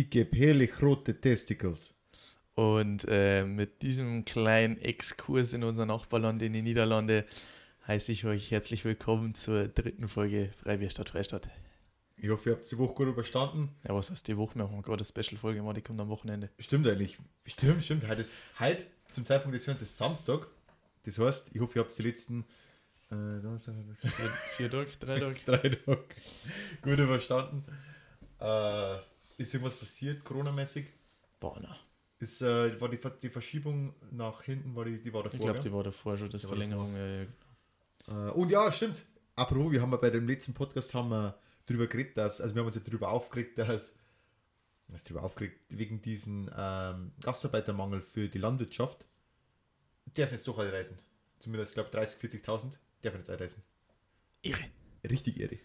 Ich gebe herrlich rote Testicles. Und äh, mit diesem kleinen Exkurs in unser Nachbarland in die Niederlande heiße ich euch herzlich willkommen zur dritten Folge Freibier statt Freistadt. Ich hoffe, ihr habt die Woche gut überstanden. Ja, was heißt die Woche? Wir haben gerade eine Special-Folge gemacht, die kommt am Wochenende. Stimmt eigentlich. Stimmt, stimmt. Heute, ist, heute zum Zeitpunkt des Hörens ist Samstag. Das heißt, ich hoffe, ihr habt die letzten äh, Vier, vier Tage, drei Tage. drei Tage gut überstanden. Äh, ist irgendwas passiert, Corona-mäßig? Boah, na. Ist, äh, war die, die Verschiebung nach hinten, war die, die war davor, Ich glaube, ja? die war davor schon, das Die Verlängerung. Äh, Äh, und ja, stimmt. Apropos, wir haben ja bei dem letzten Podcast haben wir drüber geredet, dass, also wir haben uns ja drüber aufgeregt, dass, was drüber aufgeregt, wegen diesen ähm, Gastarbeitermangel für die Landwirtschaft, dürfen jetzt doch alle reisen. Zumindest, ich glaube, 30, 40.000 dürfen jetzt alle reisen. irre. Richtig irre.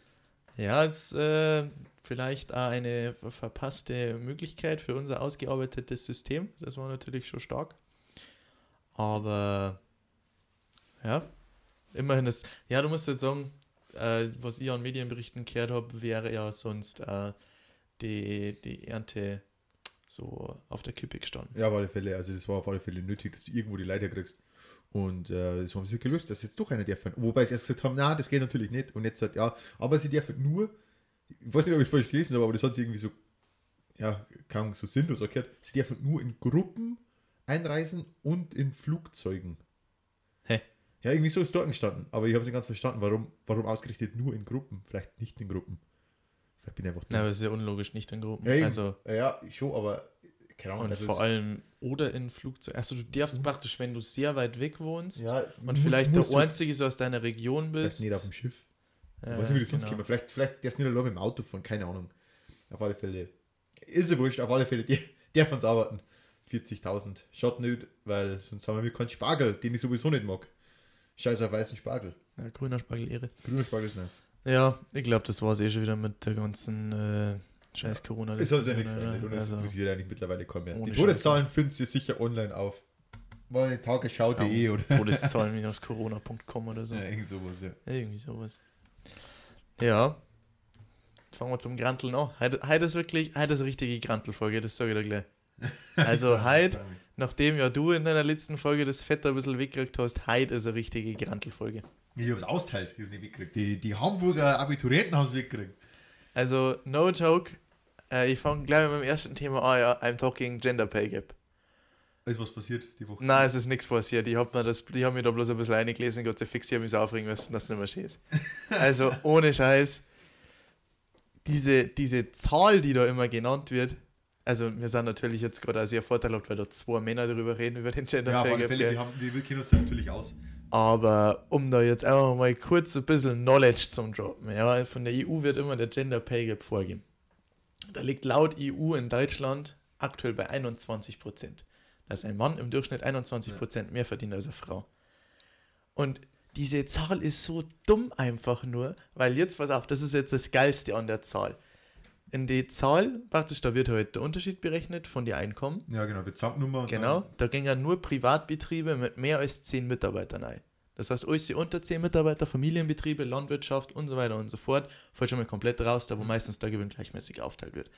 Ja, ist äh, vielleicht eine ver- verpasste Möglichkeit für unser ausgearbeitetes System. Das war natürlich schon stark. Aber ja, immerhin ist. Ja, du musst jetzt sagen, äh, was ich an Medienberichten gehört habe, wäre ja sonst äh, die, die Ernte so auf der Kippe gestanden. Ja, auf alle Fälle. Also, das war auf alle Fälle nötig, dass du irgendwo die Leiter kriegst. Und äh, das haben sie gelöst, dass jetzt doch einer darf. Wobei sie erst gesagt haben, na, das geht natürlich nicht. Und jetzt sagt, ja, aber sie dürfen nur, ich weiß nicht, ob ich es falsch gelesen habe, aber das hat sie irgendwie so, ja, kaum so sinnlos erklärt. Sie dürfen nur in Gruppen einreisen und in Flugzeugen. Hä? Ja, irgendwie so ist dort gestanden. Aber ich habe es nicht ganz verstanden, warum, warum ausgerechnet nur in Gruppen. Vielleicht nicht in Gruppen. Vielleicht bin ich einfach Na, aber es ist ja unlogisch, nicht in Gruppen. Ja, also, ja, schon, aber keine Ahnung. und also vor allem, oder in Flugzeug. Also, du darfst praktisch, wenn du sehr weit weg wohnst ja, und musst- vielleicht musst der du- Einzige so aus deiner Region Vielleicht bist. nicht auf dem Schiff. Ja, Ich weiß nicht, wie das sonst genau. kommt. Vielleicht, vielleicht der ist nicht allein mit dem Auto fahren, keine Ahnung. Auf alle Fälle. Ist ja wurscht, auf alle Fälle, der, der von uns arbeiten. 40.000. Schaut nicht, weil sonst haben wir keinen Spargel, den ich sowieso nicht mag. Scheiß auf weißen Spargel. Ja, grüner Spargel Ehre. Grüner Spargel ist nice. Ja, ich glaube, das war es eh schon wieder mit der ganzen äh, scheiß corona Es hat sich ja nichts verändert und es also, interessiert eigentlich mittlerweile kaum mehr. Die Todeszahlen finden Sie sicher online auf Tagesschau.de ja, oder Todeszahlen-corona.com oder so. ja, irgend sowas, ja. Irgendwie sowas. Ja. Fangen wir zum Granteln an. Heute, heute ist wirklich, heute ist eine richtige Grantelfolge, das sage ich dir gleich. Also heute, nachdem ja du in deiner letzten Folge das Fett ein bisschen weggekriegt hast, heute ist eine richtige Grantelfolge. Ich habe es austeilt, ich habe es nicht weggekriegt. Die, die Hamburger Abiturienten haben es weggekriegt. Also, no joke, äh, ich fange gleich mit dem ersten Thema an, ja, I'm talking Gender Pay Gap. Ist was passiert die Woche? Nein, es ist nichts passiert. Ich habe hab mir da bloß ein bisschen eingelesen, Gott sei fix, ich habe mich so aufregen müssen, dass es nicht mehr schön ist. Also, ohne Scheiß, diese, diese Zahl, die da immer genannt wird, also wir sind natürlich jetzt gerade auch sehr vorteilhaft, weil da zwei Männer darüber reden, über den Gender Ja, Pay Gap. Gell? wir, haben, wir, wir kennen uns da natürlich aus. Aber um da jetzt einfach mal kurz ein bisschen Knowledge zum Droppen, ja, von der EU wird immer der Gender Pay Gap vorgegeben. Da liegt laut EU in Deutschland aktuell bei 21 Prozent. Dass ein Mann im Durchschnitt 21 Prozent mehr verdient als eine Frau. Und diese Zahl ist so dumm einfach nur, weil jetzt, pass auf, das ist jetzt das Geilste an der Zahl. In die Zahl, praktisch, da wird halt der Unterschied berechnet von den Einkommen. Ja, genau, Zanknummer. und Genau, da gingen ja nur Privatbetriebe mit mehr als 10 Mitarbeitern ein. Das heißt, alles die unter 10 Mitarbeiter, Familienbetriebe, Landwirtschaft und so weiter und so fort, fällt schon mal komplett raus, da wo meistens der Gewinn gleichmäßig aufteilt wird.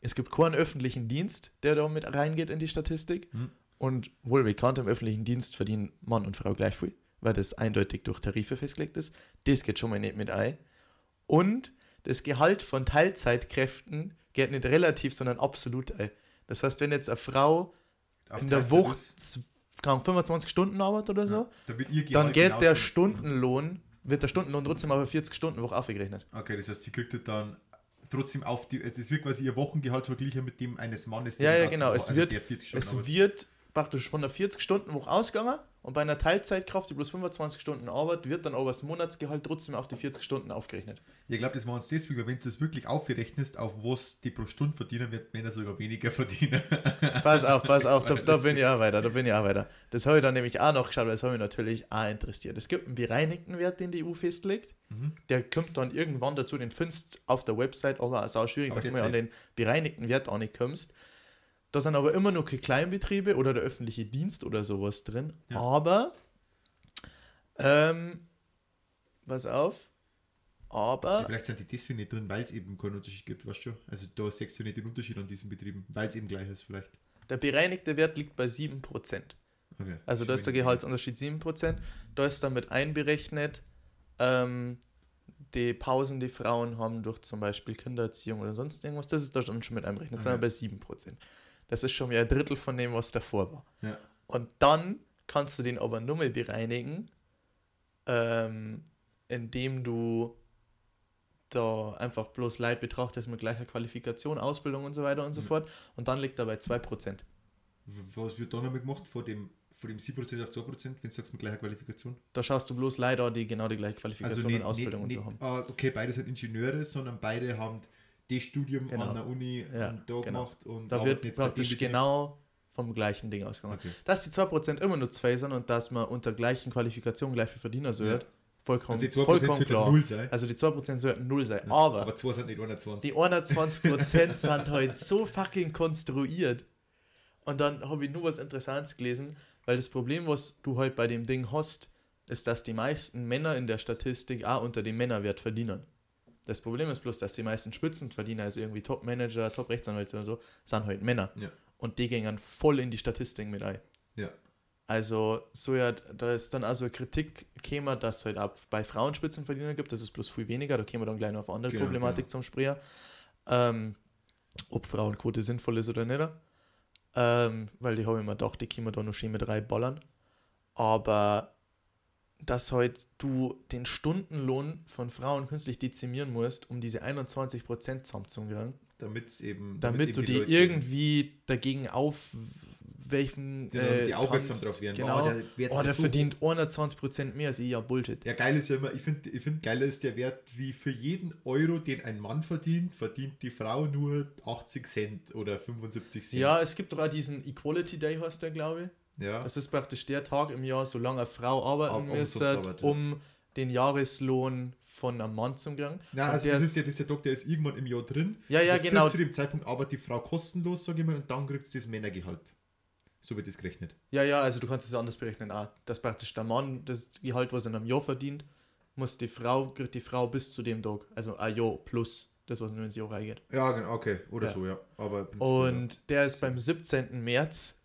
Es gibt keinen öffentlichen Dienst, der da mit reingeht in die Statistik. Mhm. Und wohl bekannt, im öffentlichen Dienst verdienen Mann und Frau gleich viel, weil das eindeutig durch Tarife festgelegt ist. Das geht schon mal nicht mit ein. Und das Gehalt von Teilzeitkräften geht nicht relativ, sondern absolut ein. Das heißt, wenn jetzt eine Frau auf in der Woche ist, z- keine Ahnung, 25 Stunden arbeitet oder so, ja, dann geht der Stundenlohn, wird der Stundenlohn trotzdem auf eine 40-Stunden-Woche aufgerechnet. Okay, das heißt, sie kriegt dann trotzdem auf die. Es wird quasi ihr Wochengehalt verglichen mit dem eines Mannes. Ja, ja, genau. Woche- Es also wird, 40 Stunden es wird praktisch von der 40-Stunden-Woche ausgegangen und bei einer Teilzeitkraft, die bloß 25 Stunden arbeitet, wird dann aber das Monatsgehalt trotzdem auf die 40 Stunden aufgerechnet. Ich glaube, das machen uns deswegen, weil wenn du das wirklich aufrechnest, auf was die pro Stunde verdienen, wird Männer sogar weniger verdienen. Pass auf, pass auf, da, da bin ich auch weiter, da bin ich auch weiter. Das habe ich dann nämlich auch noch geschaut, weil das habe mich natürlich auch interessiert. Es gibt einen bereinigten Wert, den die EU festlegt. Mhm. Der kommt dann irgendwann dazu, den findest auf der Website, aber es ist auch schwierig, Aber dass du mal an den bereinigten Wert auch nicht kommst. Da sind aber immer nur Kleinbetriebe oder der öffentliche Dienst oder sowas drin. Ja. Aber, ähm, pass auf, Aber Vielleicht sind die deswegen nicht drin, weil es eben keinen Unterschied gibt, weißt du? schon? Also da siehst du nicht den Unterschied an diesen Betrieben, weil es eben gleich ist vielleicht. der bereinigte Wert liegt bei 7%. Okay. Also da ist der. Gehaltsunterschied 7%. Da ist damit einberechnet, ähm, die Pausen, die Frauen haben durch zum Beispiel Kindererziehung oder sonst irgendwas, das ist da dann schon mit einberechnet, sind wir Okay. bei 7%. Das ist schon wieder ein Drittel von dem, was davor war. Ja. Und dann kannst du den aber nur mehr bereinigen, ähm, indem du da einfach bloß Leid betrachtest mit gleicher Qualifikation, Ausbildung und so weiter und so Mhm. fort. Und dann liegt er bei 2%. Was wird da noch mal gemacht vor dem, vor dem 7% auf 2%, wenn du sagst mit gleicher Qualifikation? Da schaust du bloß leider, die genau die gleiche Qualifikation und Ausbildung nicht, und so haben. ah, okay, beide sind Ingenieure, sondern beide haben das Studium Genau. an der Uni Ja, und da genau. gemacht und Da wird jetzt praktisch genau vom gleichen Ding ausgegangen. Okay. Dass die 2% immer nur 2 sind und dass man unter gleichen Qualifikationen gleich viel Verdiener so Ja. vollkommen, Also die 2% vollkommen klar. null sein. Also die 2% sollten 0 sein. Ja, aber, aber 2 sind nicht 120. die 120% sind halt so fucking konstruiert. Und dann habe ich nur was Interessantes gelesen, weil das Problem, was du halt bei dem Ding hast, ist, dass die meisten Männer in der Statistik auch unter dem Männerwert verdienen. Das Problem ist bloß, dass die meisten Spitzenverdiener, also irgendwie Top-Manager, Top-Rechtsanwälte oder so, sind halt Männer. Ja. Und die gehen voll in die Statistik mit ein. Ja. Also, so ja, da ist dann also Kritik käme, dass es halt auch bei Frauen Spitzenverdiener gibt, das ist bloß viel weniger, da kämen wir dann gleich noch auf andere Genau, Problematik zum Sprecher. Ähm, ob Frauenquote sinnvoll ist oder nicht. Ähm, weil die habe ich mir gedacht, die können wir da noch schön mit reinballern. Aber dass halt du den Stundenlohn von Frauen künstlich dezimieren musst, um diese 21% zusammenzukriegen, Damit eben. damit, eben du die Leute- irgendwie dagegen damit die äh, aufmerksam kannst. drauf werden. Genau. Oh, der Wert Oh, der so verdient 120% mehr als ich, ja Bullshit. Ja, geil ist ja immer, ich finde, ich find, geiler ist der Wert, wie für jeden Euro, den ein Mann verdient, verdient die Frau nur 80 Cent oder 75 Cent. Ja, es gibt doch auch diesen Equality Day, heißt der, glaube ich. Ja. Das ist praktisch der Tag im Jahr, solange eine Frau arbeiten umsonst müsste, um den Jahreslohn von einem Mann zu kriegen. Und also das ist ja das ist der Tag, der ist irgendwann im Jahr drin. Ja, ja, genau. Bis zu dem Zeitpunkt arbeitet die Frau kostenlos, sage ich mal, und dann kriegt sie das Männergehalt. So wird das gerechnet. Ja, ja, also du kannst es anders berechnen auch. Dass praktisch der Mann das Gehalt, was er in einem Jahr verdient, muss die Frau, kriegt die Frau bis zu dem Tag. Also ein Jahr plus das, was nur ins Jahr reingeht. Ja, genau, okay. Oder Ja. so, ja. Aber Und der ist beim 17. März,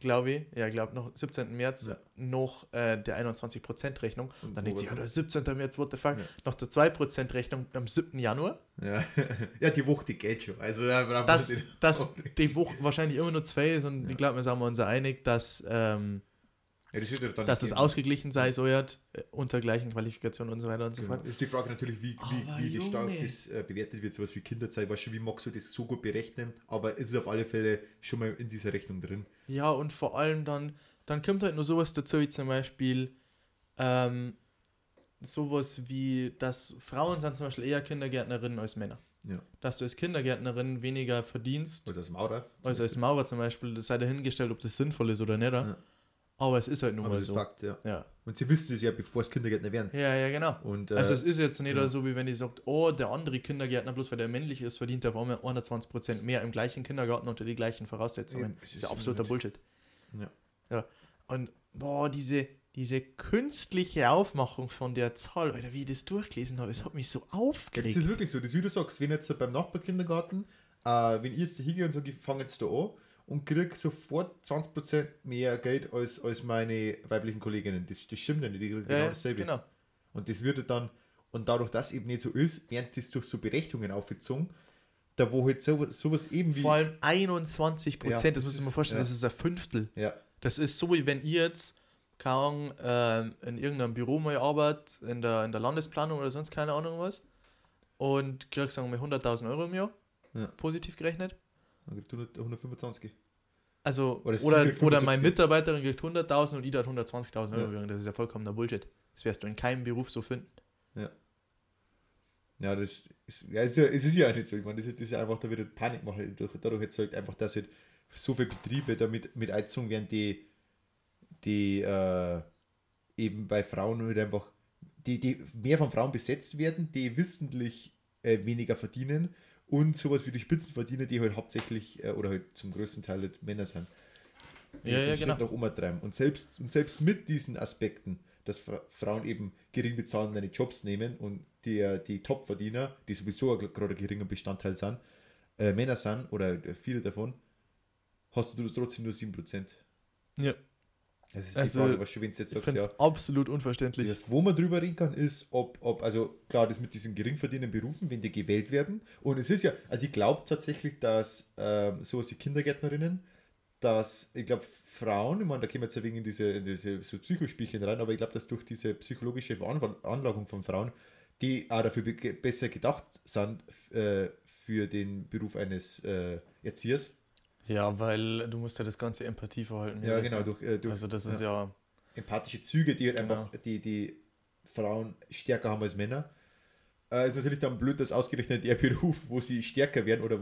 glaube ich, ja, glaube noch 17. März Ja. noch äh, der 21%-Rechnung. Und Dann denkt sich, ja, der ist? 17. März, what the fuck? Ja. Noch der 2%-Rechnung am 7. Januar. ja. ja, die Woche, die geht schon. Also, da dass Oh. die Woche wahrscheinlich immer nur zwei ist und ich glaube, wir sind uns einig, dass, ähm, dass es ausgeglichen sei, so ja, äh, unter gleichen Qualifikationen und so weiter und so Genau. fort. Ist die Frage natürlich, wie, wie, wie Junge. das äh, bewertet wird, sowas wie Kinderzeit, weißt du, wie magst du das so gut berechnen, aber es ist auf alle Fälle schon mal in dieser Rechnung drin. Ja, und vor allem dann, dann kommt halt nur sowas dazu, wie zum Beispiel ähm, sowas wie, dass Frauen sind zum Beispiel eher Kindergärtnerinnen als Männer. Ja. Dass du als Kindergärtnerin weniger verdienst Also als Maurer. als als Maurer zum Beispiel, das sei dahingestellt, ob das sinnvoll ist oder nicht. Ja. Aber es ist halt nun mal so. Fakt, ja. Ja. Und sie wissen es ja, bevor es Kindergärtner werden. ja, ja, genau. Und, äh, Also es ist jetzt nicht genau. so, wie wenn ich sagt, oh, der andere Kindergärtner, bloß weil der männlich ist, verdient er auf einmal 120% mehr im gleichen Kindergarten unter die gleichen Voraussetzungen. Das ist ja absoluter Bullshit. Ja. Ja. Und boah, diese, diese künstliche Aufmachung von der Zahl, Alter, wie ich das durchgelesen habe, es hat mich so Ja, das aufgeregt. ist wirklich so, das wie du sagst, wenn jetzt beim Nachbarkindergarten, äh, wenn ich jetzt da hingehe und sage, ich fange jetzt da an und kriege sofort 20% mehr Geld als, als meine weiblichen Kolleginnen. Das, das stimmt ja nicht, die kriegen ja, genau dasselbe. genau. Und das würde dann, und dadurch, dass eben nicht so ist, werden das durch so Berechnungen aufgezogen, da wo halt sowas, sowas eben wie. Vor allem 21 Prozent, Ja, das das muss ich mir vorstellen, ja. das ist ein Fünftel. Ja, Das ist so, wie wenn ihr jetzt, keine Ahnung, ähm, in irgendeinem Büro mal arbeitet, in der, in der Landesplanung oder sonst keine Ahnung was, und kriegst, sagen wir mal, 100.000 Euro im Jahr, Ja. positiv gerechnet. Dann kriegt 100, 125. Also, Oder oder, oder, meine 75. Mitarbeiterin kriegt 100.000 und ich hat 120.000 Euro Ja. Das ist ja vollkommener Bullshit. Das wirst du in keinem Beruf so finden. Ja, das ist, ja, ist ja, es ist ja auch nicht so. Ich meine, das ist, das ist ja einfach, da wird Panik machen. Durch, dadurch jetzt halt einfach, dass halt so viele Betriebe damit mit eingezogen werden, die, die äh, eben bei Frauen halt einfach, die, die mehr von Frauen besetzt werden, die wissentlich äh, weniger verdienen und sowas wie die Spitzenverdiener, die halt hauptsächlich äh, oder halt zum größten Teil halt Männer sind. Die Ja, ja, den genau. Auch umtreiben. Und selbst, und selbst mit diesen Aspekten, dass Fra Frauen eben gering bezahlende Jobs nehmen und die, die Top-Verdiener, die sowieso gerade geringer Bestandteil sind, äh, Männer sind, oder viele davon, hast du trotzdem nur 7%. Ja. Das ist Also, die Frage, was du, wenn du jetzt sagst, ja, absolut unverständlich. das, wo man drüber reden kann, ist, ob, ob, also klar, das mit diesen geringverdienenden Berufen, wenn die gewählt werden. Und es ist ja, also ich glaube tatsächlich, dass ähm, sowas wie Kindergärtnerinnen, dass, ich glaube, Frauen, ich meine, da kommen wir jetzt ein wenig in diese, in diese so Psychospielchen rein, aber ich glaube, dass durch diese psychologische Veranlagung von Frauen, die auch dafür be besser gedacht sind äh, für den Beruf eines äh, Erziehers. Ja, weil du musst ja das ganze Empathieverhalten. Ja, genau, durch, äh, durch Also das ist ja, empathische Züge, die halt Genau. einfach die, die Frauen stärker haben als Männer. Äh, ist natürlich dann blöd, dass ausgerechnet der Beruf, wo sie stärker werden oder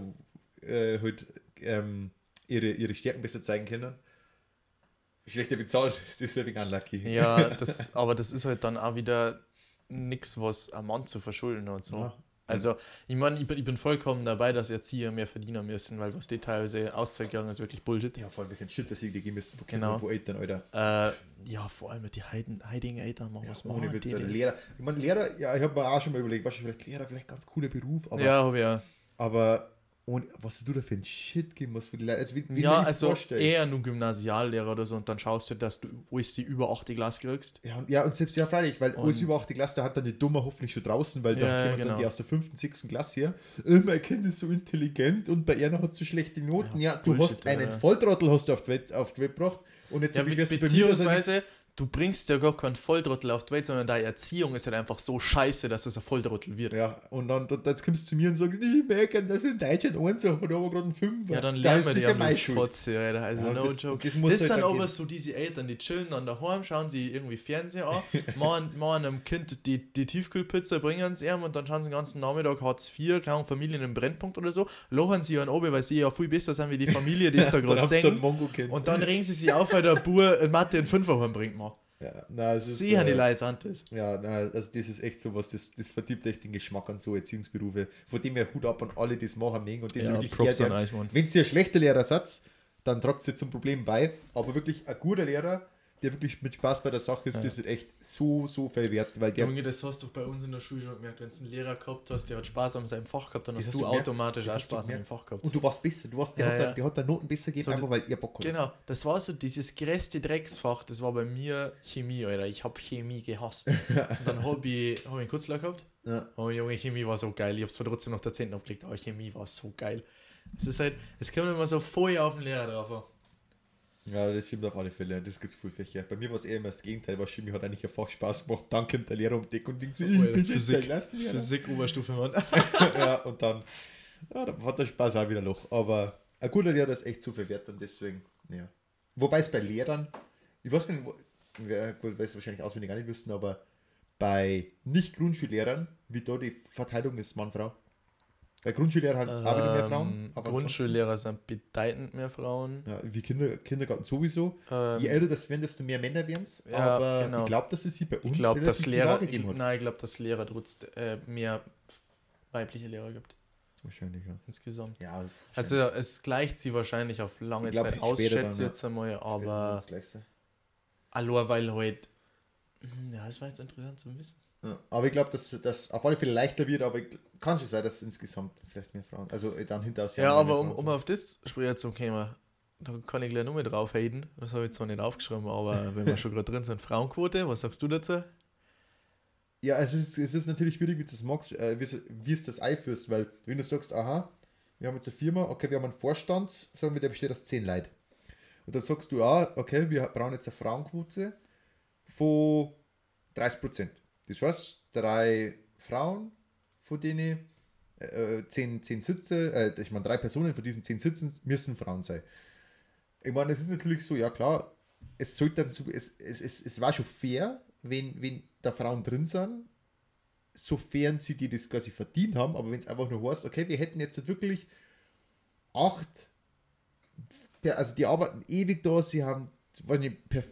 äh, halt ähm, ihre, ihre Stärken besser zeigen können, schlechter bezahlt ist, das ist wenig unlucky. ja, das, aber das ist halt dann auch wieder nichts, was ein Mann zu verschulden hat. So. Ja. Also, ich meine, ich bin, ich bin vollkommen dabei, dass Erzieher mehr verdienen müssen, weil was die teilweise auszugegangen ist wirklich Bullshit. Ja, vor allem welchen Shit, dass sie die müssen von Genau. Von Eltern, Alter. Äh, ja, vor allem mit den Heiden, heiligen Eltern, machen was Ohne machen Witz, die Alter. Lehrer. Ich meine, Lehrer, ja, ich habe mir auch schon mal überlegt, was vielleicht Lehrer, vielleicht ganz cooler Beruf, aber, Ja, aber ja. aber ohne, was du da für ein Shit geben musst für die Leute. Also, wie, wie Ja, also vorstellt. eher nur Gymnasiallehrer oder so und dann schaust du, dass du die über 8 Glas kriegst. Ja, und, ja, und selbst ja, freilich, weil Und- über 8. Klasse, da hat dann die Dummer hoffentlich schon draußen, weil da Ja, kommen genau. dann die aus der 5., 6. Klasse her. Äh, mein Kind ist so intelligent und bei einer hat so schlechte Noten. Ja, Ja, du Bullshit, hast einen. Volltrottel hast du auf die Welt, auf die Welt gebracht und jetzt Ja, be beziehungsweise, du bringst ja gar keinen Volltrottel auf die Welt, sondern deine Erziehung ist halt einfach so scheiße, dass es ein Volltrottel wird. Ja, und dann, dann kommst du zu mir und sagst, ich merke, dass in Deutschland eins hat, aber gerade einen 5. Ja, dann Da lernen ist wir die ja. Fotze, Alter. Also, Ja, und no das- joke. und das Das, muss halt sind dann aber gehen. so diese Eltern, die chillen an daheim, schauen sie irgendwie Fernseher an, machen, machen einem Kind die, die Tiefkühlpizza, bringen es ihm und dann schauen sie den ganzen Nachmittag Hartz IV, keine Familien im Brennpunkt oder so, lochern sie an oben, weil sie ja viel besser sind wie die Familie, die es da Dann gerade. Mongo-Kind. Und dann regen sie sich auf, weil der Bur in Mathe einen Fünfer heimbringt, man. Ja, na, es ist, Sie haben die äh, Leute an das. Ja, na, also das ist echt so was, das, das verdirbt echt den Geschmack an so Erziehungsberufe. Von dem her Hut ab an alle, die es machen, mögen und das ist Ja, wirklich Props der. Wenn ihr ein schlechter Lehrer seid, dann tragt ihr zum Problem bei. Aber wirklich ein guter Lehrer, der wirklich mit Spaß bei der Sache ist, Ja. das ist echt so, so viel wert, weil der. Junge, das hast du bei uns in der Schule schon gemerkt. Wenn du einen Lehrer gehabt hast, der hat Spaß an seinem Fach gehabt, dann hast hast du gemerkt. automatisch Das auch Spaß an dem. Fach gehabt. Und du warst besser, du warst, der, Ja, hat, ja. der hat da Noten besser gegeben, So, einfach weil ihr Bock hat. Genau, das war so dieses größte Drecksfach, das war bei mir Chemie, Alter. Ich habe Chemie gehasst. Und dann habe ich, hab ich einen Kurzler gehabt. Ja. Oh Junge, Chemie war so geil. Ich habe es zwar trotzdem noch der 10. aufgelegt, aber Chemie war so geil. Es ist halt, es kommt immer so voll auf den Lehrer drauf. Ja, das stimmt auf alle Fälle, das gibt viel Fächer. Bei mir war es eher immer das Gegenteil, weil Chemie hat eigentlich ein Fach Spaß gemacht, dann kommt der Lehrer um die Ecke und denkt so, ich bin der Physik, Klassenlehrer. Physik Oberstufe, Mann. ja, und dann, ja, dann hat der Spaß auch wieder noch. Aber ein guter Lehrer ist echt zu viel wert und deswegen, ja. Wobei es bei Lehrern, ich weiß nicht, wo, ja, gut, weiß wahrscheinlich auswendig gar nicht wissen, aber bei Nicht-Grundschullehrern, wie da die Verteilung ist, Mann-Frau. Bei Grundschullehrer auch wieder mehr Frauen. Ähm, aber Grundschullehrer sind bedeutend mehr Frauen. Ja, wie Kinder, Kindergarten sowieso. Ähm, Je älter das werden, desto mehr Männer werden es. Ja, aber genau. ich glaube, dass es hier bei uns ich glaube, dass Lehrer, ich, gegeben hat. nein, ich glaube, dass Lehrer trotzdem äh, mehr weibliche Lehrer gibt Wahrscheinlich, ja. insgesamt. ja Also es gleicht sie wahrscheinlich auf lange Ich glaub, Zeit aus, schätze ja. jetzt einmal, aber allein weil halt. Hm, Ja, das war jetzt interessant zu wissen. Ja, aber ich glaube, dass das auf alle Fälle leichter wird, aber ich- kann schon sein, dass insgesamt vielleicht mehr Frauen, also äh, dann hinter Ja, aber um, um auf das Sprecher zu kommen, da kann ich gleich nur mit drauf haten. Das habe ich zwar nicht aufgeschrieben, aber wenn wir schon gerade drin sind, Frauenquote, was sagst du dazu? Ja, es ist, es ist natürlich schwierig, wie du das magst, äh, wie, es- das einführst, weil wenn du sagst, aha, wir haben jetzt eine Firma, okay, wir haben einen Vorstand, sagen wir, der besteht aus 10 Leuten. Und dann sagst du, ah, okay, wir brauchen jetzt eine Frauenquote von 30%. Das heißt, drei Frauen, von denen äh, 10, 10 Sitze, äh, ich meine, drei Personen von diesen 10 Sitzen müssen Frauen sein. Ich meine, es ist natürlich so, ja klar, es sollte dann so, es, es, es, es war schon fair, wenn, wenn da Frauen drin sind, sofern sie die das quasi verdient haben, aber wenn es einfach nur heißt, okay, wir hätten jetzt wirklich acht, also die arbeiten ewig da, sie haben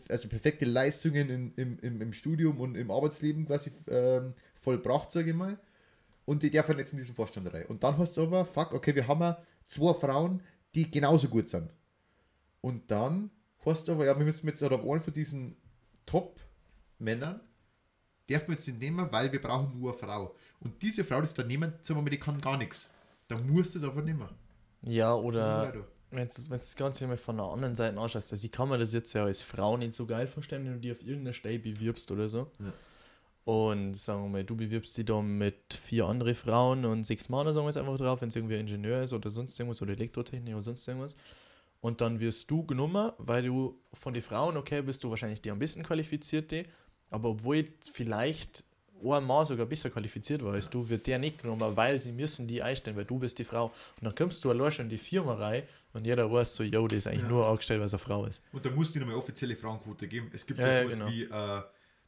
also perfekte Leistungen in, im, im, im Studium und im Arbeitsleben quasi ähm, vollbracht, sage ich mal. Und die dürfen jetzt in diesen Vorstand rein. Und dann hast du aber, fuck, okay, wir haben ja zwei Frauen, die genauso gut sind. Und dann hast du aber, ja, wir müssen jetzt auf einen von diesen Top-Männern darf man jetzt nicht nehmen, weil wir brauchen nur eine Frau. Und diese Frau, die es dann nehmen, sagen wir mal, die kann gar nichts. Dann musst du es aber nehmen. Ja, Das ist oder. Wenn du das Ganze mal von der anderen Seite anschaust, also ich kann mir das jetzt ja als Frau nicht so geil vorstellen, wenn du dich auf irgendeiner Stelle bewirbst oder so. Ja. Und sagen wir mal, du bewirbst dich da mit vier andere Frauen und sechs Männer, sagen wir jetzt einfach drauf, wenn es irgendwie Ingenieur ist oder sonst irgendwas oder Elektrotechnik oder sonst irgendwas. Und dann wirst du genommen, weil du von den Frauen, okay, bist du wahrscheinlich die am besten qualifizierte, aber obwohl vielleicht ein Mann sogar besser qualifiziert war als du, wird der nicht genommen, weil sie müssen die einstellen, weil du bist die Frau. Und dann kommst du allein schon in die Firma rein und jeder weiß so, yo, die ist eigentlich Ja. nur angestellt, weil eine Frau ist. Und da muss es nicht einmal offizielle Frauenquote geben. Es gibt Ja, ja, sowas genau. wie, äh,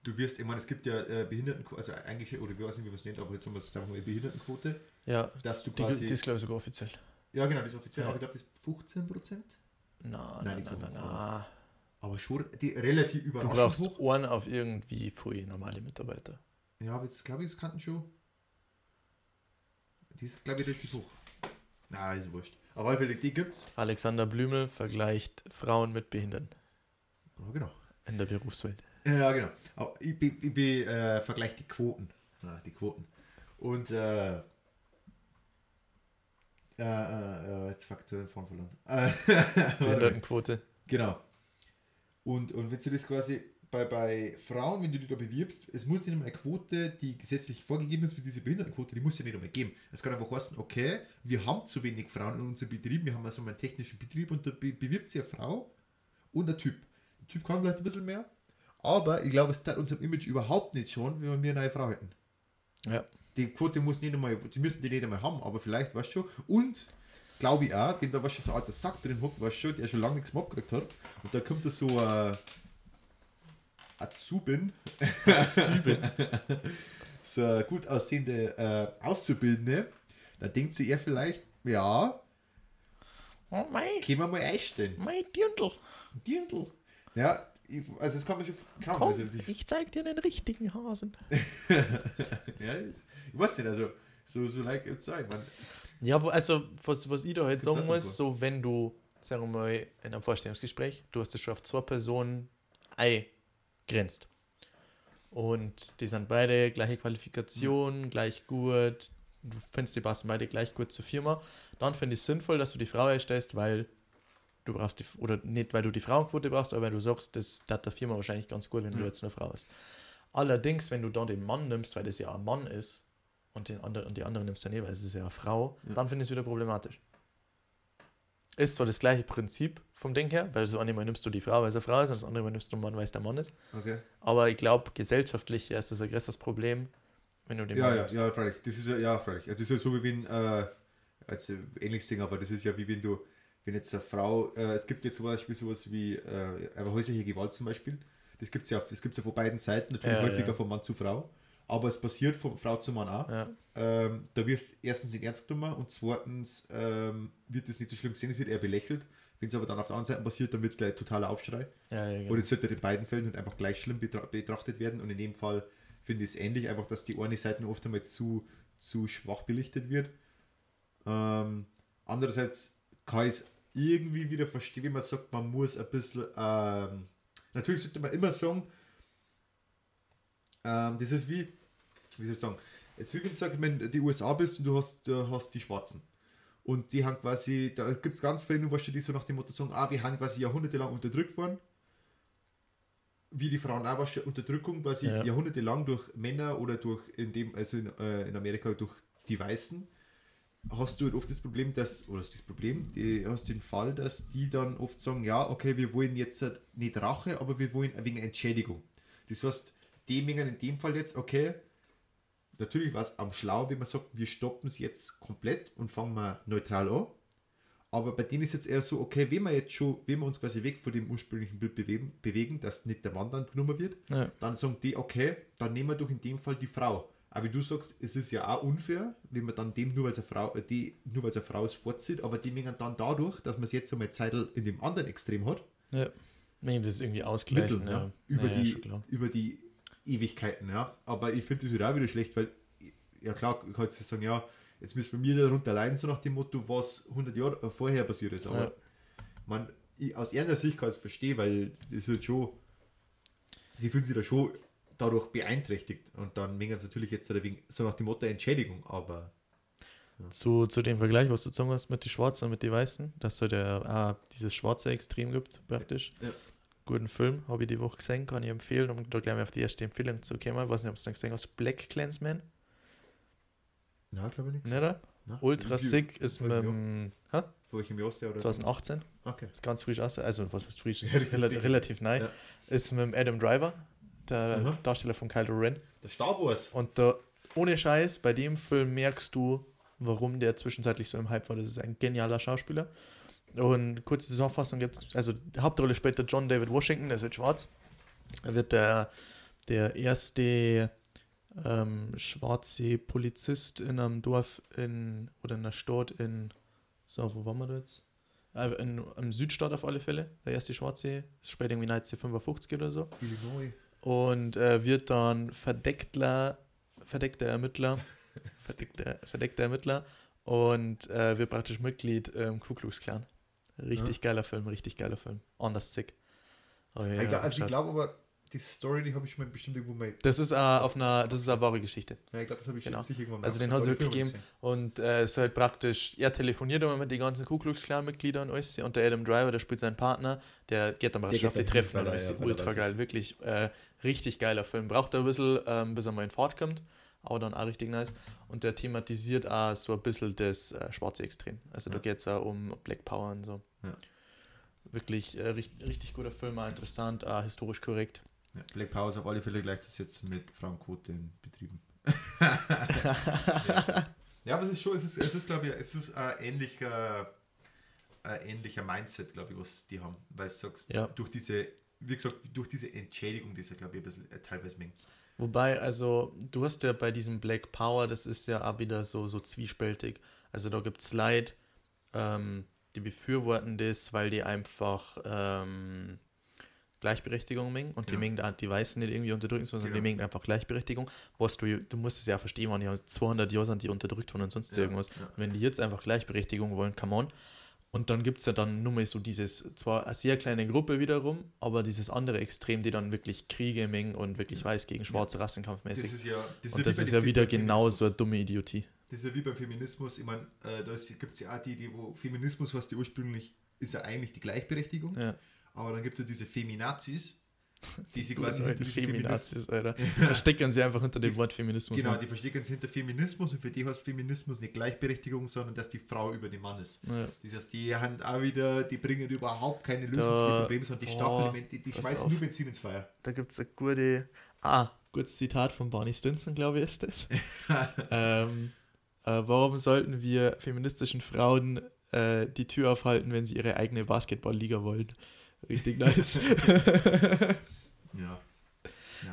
du wirst, ich meine, es gibt ja äh, Behindertenquote, also eigentlich, oder ich weiß nicht, wie man es nennt, aber jetzt haben wir es wir mal Behindertenquote, Ja, dass du quasi. die ist glaube ich sogar offiziell. ja, genau, das ist offiziell, Ja. aber ich glaube, das ist 15 Prozent. Na, Nein, na, hoch, na. Aber schon die relativ Du überraschend brauchst hoch. einen auf irgendwie viele normale Mitarbeiter. Ja, jetzt glaube ich, das kannten schon. Die ist, glaube ich, relativ hoch. Na, ist wurscht. Aber Fall, die gibt's. Alexander Blümel vergleicht Frauen mit Behinderten Ja, genau. in der Berufswelt. Ja, genau. Aber ich, ich, ich, ich äh, vergleiche die Quoten. Ja, die Quoten. Und äh, äh, äh, äh, jetzt den Vorn verloren. Behindertenquote. genau. Und, und wenn du das quasi bei, bei Frauen, wenn du dich da bewirbst, es muss nicht einmal eine Quote, die gesetzlich vorgegeben ist für diese Behindertenquote, die muss ja nicht einmal geben. Es kann einfach heißen, okay, wir haben zu wenig Frauen in unserem Betrieb, wir haben also einen technischen Betrieb und da be bewirbt sich eine Frau und ein Typ. Der Typ kann vielleicht ein bisschen mehr, aber ich glaube, es tut unserem Image überhaupt nicht schon, wenn wir eine neue Frau hätten. Ja. Die Quote muss nicht einmal, die müssen die nicht einmal haben, aber vielleicht, weißt du schon. Und glaube ich auch, wenn da was so ein alter Sack drin hockt, weißt du schon, der schon lange nichts mehr abgekriegt hat, und da kommt da so äh, ein Zubin, so gut aussehende äh, Auszubildende, dann denkt sie eher vielleicht, ja, Oh mein, können wir mal einstellen. mein Dirndl. Dirndl. Ja, ich, also das kann man schon kaum. Komm, Also, ich, ich zeig dir den richtigen Hasen. ja, ich, ich weiß nicht, also so, so like it sein. Man, Ja, wo- also was, was ich da halt sagen muss, so wenn du, sagen wir mal, in einem Vorstellungsgespräch, du hast es schon auf zwei Personen eingrenzt. Und die sind beide gleiche Qualifikation, gleich gut, du findest die passen beide gleich gut zur Firma, dann finde ich es sinnvoll, dass du die Frau erstellst, weil du brauchst die, oder nicht, weil du die Frauenquote brauchst, aber weil du sagst, das tat der Firma wahrscheinlich ganz gut, wenn du Ja. jetzt eine Frau hast. Allerdings, wenn du dann den Mann nimmst, weil das ja ein Mann ist, und, den anderen, und die andere nimmst du nicht, weil es ist ja eine Frau, Ja. dann finde ich es wieder problematisch. Ist zwar das gleiche Prinzip vom Ding her, weil so einmal nimmst du die Frau, weil es eine Frau ist, und das andere Mal nimmst du den Mann, weil es der Mann ist. okay. Aber ich glaube, gesellschaftlich ist das ein größeres Problem, wenn du den Ja, Mann ja, nimmst. ja, freilich. Das ist ja, ja, freilich. Das ist ja so wie wenn, äh, als äh, ähnliches Ding, aber das ist ja wie wenn du, wenn jetzt eine Frau, äh, es gibt jetzt zum Beispiel sowas wie äh, häusliche Gewalt zum Beispiel. Das gibt es ja, das gibt's ja von beiden Seiten, natürlich Ja, häufiger ja. von Mann zu Frau. Aber es passiert von Frau zu Mann auch. Ja, Ähm, da wirst erstens nicht ernst genommen und zweitens ähm, wird es nicht so schlimm gesehen, es wird eher belächelt. Wenn es aber dann auf der anderen Seite passiert, dann wird es gleich totaler Aufschrei. ja, ja, genau. Und es sollte in beiden Fällen halt einfach gleich schlimm betra betrachtet werden. Und in dem Fall finde ich es ähnlich, einfach, dass die eine Seite oft einmal zu, zu schwach belichtet wird. Ähm, andererseits kann ich es irgendwie wieder verstehen, wie man sagt, man muss ein bisschen. Ähm, natürlich sollte man immer sagen, ähm, das ist wie, wie soll ich sagen, jetzt wie wenn du sagst, wenn die USA bist und du hast, du hast die Schwarzen. Und die haben quasi, da gibt es ganz viele, weißt du, die so nach dem Motto sagen, ah, wir haben quasi jahrhundertelang unterdrückt worden. Wie die Frauen auch, weißt du, Unterdrückung quasi Ja. jahrhundertelang durch Männer oder durch, in dem, also in, äh, in Amerika durch die Weißen, hast du halt oft das Problem, dass, oder das Problem, die, hast den Fall, dass die dann oft sagen, ja, okay, wir wollen jetzt nicht Rache, aber wir wollen wegen Entschädigung. Das heißt, die mengen in dem Fall jetzt, okay, natürlich war es am schlau, wenn man sagt, wir stoppen es jetzt komplett und fangen mal neutral an. Aber bei denen ist jetzt eher so, okay, wenn wir jetzt schon, wenn wir uns quasi weg von dem ursprünglichen Bild bewegen, bewegen dass nicht der Mann dann genommen wird, Ja. dann sagen die, okay, dann nehmen wir doch in dem Fall die Frau. Aber wie du sagst, es ist ja auch unfair, wenn man dann dem nur weil es eine Frau, die, nur weil es eine Frau ist, vorzieht, aber die mengen dann dadurch, dass man es jetzt einmal Zeit in dem anderen Extrem hat, ja. Das ist irgendwie ausgleichen, Mitteln, ja. ja, über, ja, ja, die, über die Ewigkeiten, ja. Aber ich finde das wieder auch wieder schlecht, weil, ja klar, ich kann jetzt sagen, ja, jetzt müssen wir mir darunter leiden, so nach dem Motto, was 100 Jahre vorher passiert ist. Aber Ja. man, ich, aus ihrer Sicht kann ich es verstehen, weil das ist halt schon, sie fühlen sich da schon dadurch beeinträchtigt. Und dann mengen sie natürlich jetzt wegen, so nach dem Motto Entschädigung, aber Zu, zu dem Vergleich, was du gezogen hast mit den Schwarzen und mit den Weißen, dass es halt auch dieses schwarze Extrem gibt, praktisch. Ja. Guten Film, habe ich die Woche gesehen, kann ich empfehlen, um da gleich mal auf die erste Empfehlung zu kommen. Ich weiß nicht, ob du dann gesehen hast, Black Clansman, na, glaube ich nicht. nicht? Na, Ultra sick, ist mit dem, hä? Vor welchem Jahr ist der? Oder? 2018, Okay. ist ganz frisch aus, also was heißt frisch, Ja, ist richtig, rela richtig. relativ neu, Ja. ist mit dem Adam Driver, der Aha. Darsteller von Kylo Ren. Der Star Wars. Und da, ohne Scheiß, bei dem Film merkst du, warum der zwischenzeitlich so im Hype war. Das ist ein genialer Schauspieler. Und kurze Zusammenfassung gibt also die Hauptrolle spielt der John David Washington, der ist halt schwarz. Er wird der, der erste ähm, schwarze Polizist in einem Dorf in oder in einer Stadt in so, wo waren wir da jetzt? Äh, in, Im Südstaat auf alle Fälle. Der erste Schwarze, das spielt irgendwie 1955 oder so Illinois. und äh, wird dann verdeckter, verdeckter Ermittler, verdeckter, verdeckter Ermittler und äh, wird praktisch Mitglied im Ku Klux Klan. Richtig geiler Film, richtig geiler Film. Anders sick. Oh, ja, ich glaub, also ich glaube aber, die Story, die habe ich mir bestimmt irgendwo mal. das ist äh, auf einer, das ist eine wahre Geschichte. Ja, ich glaube, das habe ich Genau. sicher irgendwann Also den hat es wirklich Film Und äh, es ist halt praktisch, er telefoniert immer mit den ganzen Ku Klux Klan Mitgliedern und alles. Und der Adam Driver, der spielt seinen Partner, der geht dann praktisch auf die Treffen und alles. ja, Ultra geil, wirklich äh, richtig geiler Film. Braucht er ein bisschen, ähm, bis er mal in Fahrt kommt, aber dann auch richtig nice. Und der thematisiert auch so ein bisschen das äh, schwarze Extrem. Also da Ja. geht es auch um Black Power und so. Ja. Wirklich äh, richtig, richtig guter Film, auch interessant, auch historisch korrekt. Ja, Black Power ist auf alle Fälle gleichzusetzen mit Frauenquote in Betrieben. ja. ja, aber es ist schon, es ist, es ist glaube ich, es ist ein ähnlicher, ein ähnlicher Mindset, glaube ich, was die haben. Weil du sagst, Ja. durch diese, wie gesagt, durch diese Entschädigung, die ist ja, glaube ich, ein bisschen äh, teilweise mengen. Wobei, also, du hast ja bei diesem Black Power, das ist ja auch wieder so, so zwiespältig. Also, da gibt es Leute, ähm, die befürworten das, weil die einfach ähm, Gleichberechtigung mengen und die Ja. mengen da die Weißen nicht irgendwie unterdrücken, sondern die Genau. mengen einfach Gleichberechtigung. Was du, du musst es ja verstehen, man, die haben 200 Jahre sind die unterdrückt worden und sonst Ja, irgendwas. ja. Und wenn die jetzt einfach Gleichberechtigung wollen, come on. Und dann gibt es ja dann nur mal so dieses, zwar eine sehr kleine Gruppe wiederum, aber dieses andere Extrem, die dann wirklich Kriege mengen und wirklich weiß gegen schwarze Rassenkampfmäßig. Das ist ja, das Und das ist ja wieder genau so eine dumme Idiotie. Das ist ja wie beim Feminismus. Ich meine, äh, da gibt es ja auch die, die, wo Feminismus, was die ursprünglich ist ja eigentlich die Gleichberechtigung. Ja. Aber dann gibt es ja diese Feminazis, die sich quasi Feminismus, Feminazis, Alter. Die Verstecken sie einfach hinter dem Wort Feminismus. genau, ne? die verstecken sich hinter Feminismus und für die heißt Feminismus nicht Gleichberechtigung, sondern dass die Frau über den Mann ist. Ja. Das heißt, die haben auch wieder, die bringen überhaupt keine Lösung Da- zu dem Problem, sondern die da- Staffelelemente, die, die schmeißen nur Benzin ins Feuer. Da gibt es eine gute. Ah, gutes Zitat von Barney Stinson, glaube ich, ist das. ähm, äh, warum sollten wir feministischen Frauen äh, die Tür aufhalten, wenn sie ihre eigene Basketballliga wollen? Richtig nice. Ja.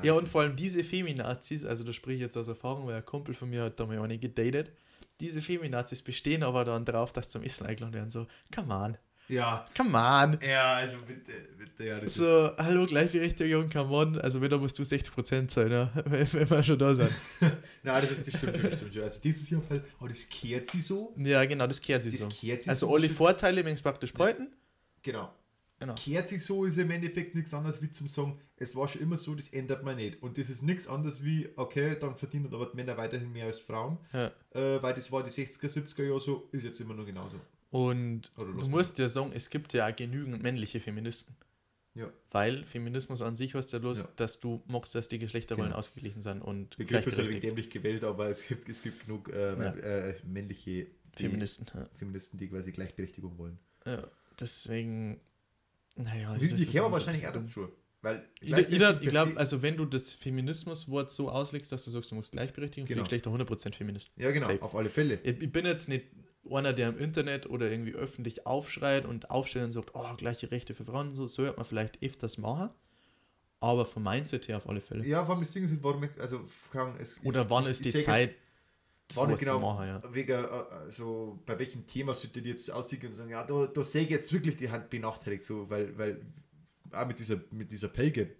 ja, und vor allem diese Feminazis, also da spreche ich jetzt aus Erfahrung, weil ein Kumpel von mir hat da mal eine gedatet. Diese Feminazis bestehen aber dann drauf, dass zum Essen eingeladen werden. So, come on, Ja, come on. ja, also bitte, bitte, ja, das ist, So, hallo, Gleichberechtigung, come on. Also, wenn, dann musst du 60% sein, ja? wenn, wenn wir schon da sind. nein, das, ist, das stimmt schon, das stimmt schon. Also dieses Jahr halt, oh, das kehrt sie so, Ja, genau, das kehrt sich das so. kehrt sie Also, so. alle Vorteile, wenn es praktisch beuten. Genau. Genau. Kehrt sich so ist im Endeffekt nichts anderes wie zum Sagen, es war schon immer so, das ändert man nicht. Und das ist nichts anderes wie, okay, dann verdienen aber Männer weiterhin mehr als Frauen, Ja. äh, weil das war die 60er, 70er Jahre so, ist jetzt immer nur genauso. Und du musst ja sagen, es gibt ja auch genügend männliche Feministen. Ja. Weil Feminismus an sich heißt ja bloß, Ja. dass du magst, dass die Geschlechterrollen Genau. ausgeglichen sind und Begriff ist gleichberechtigt. dämlich gewählt, aber es gibt, es gibt genug äh, Ja. äh, männliche die, Feministen. Feministen, die quasi Gleichberechtigung wollen. ja. Deswegen, naja, kehren immer so wahrscheinlich ein auch dazu. Weil Jeder, jeder, ich glaube, also wenn du das Feminismuswort so auslegst, dass du sagst, du musst Gleichberechtigung, Genau. genau. vielleicht 100% Feminist. ja, genau, Safe. auf alle Fälle. Ich, ich bin jetzt nicht einer, der im Internet oder irgendwie öffentlich aufschreit und aufstellt und sagt, oh, gleiche Rechte für Frauen, so, so hört man vielleicht öfters machen. Aber vom Mindset her auf alle Fälle. Ja, vor allem das Ding ist, warum, ich- also, Ahnung, es, Oder wann ich- ist ich die sehe- Zeit, War nicht genau, machen, ja. wegen, also bei welchem Thema sollte die jetzt aussehen und sagen, ja, da, da sehe ich jetzt wirklich die Hand benachteiligt, so, weil, weil auch mit dieser, mit dieser Pay Gap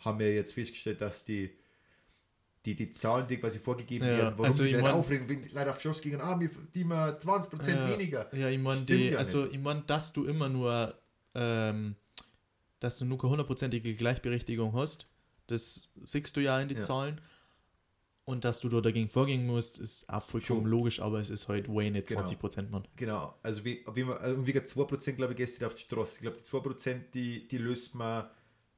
haben wir jetzt festgestellt, dass die, die, die Zahlen, die quasi vorgegeben Ja, werden, warum also sich ich mein- aufregen, wenn Leute auf Schloss gehen, ah, wir verdienen wir 20% ja, weniger. Ja, ich meine, also ich meine, dass du immer nur, ähm, dass du nur keine hundertprozentige Gleichberechtigung hast, Das siehst du ja in die Ja. Zahlen. Und dass du da dagegen vorgehen musst, ist auch vollkommen Schon. logisch, aber es ist halt way nicht Genau. 20 Prozent, Mann. Genau, also wie, wie man, also wegen 2% glaube ich gestern auf die Straße. Ich glaube, die 2% die, die löst man,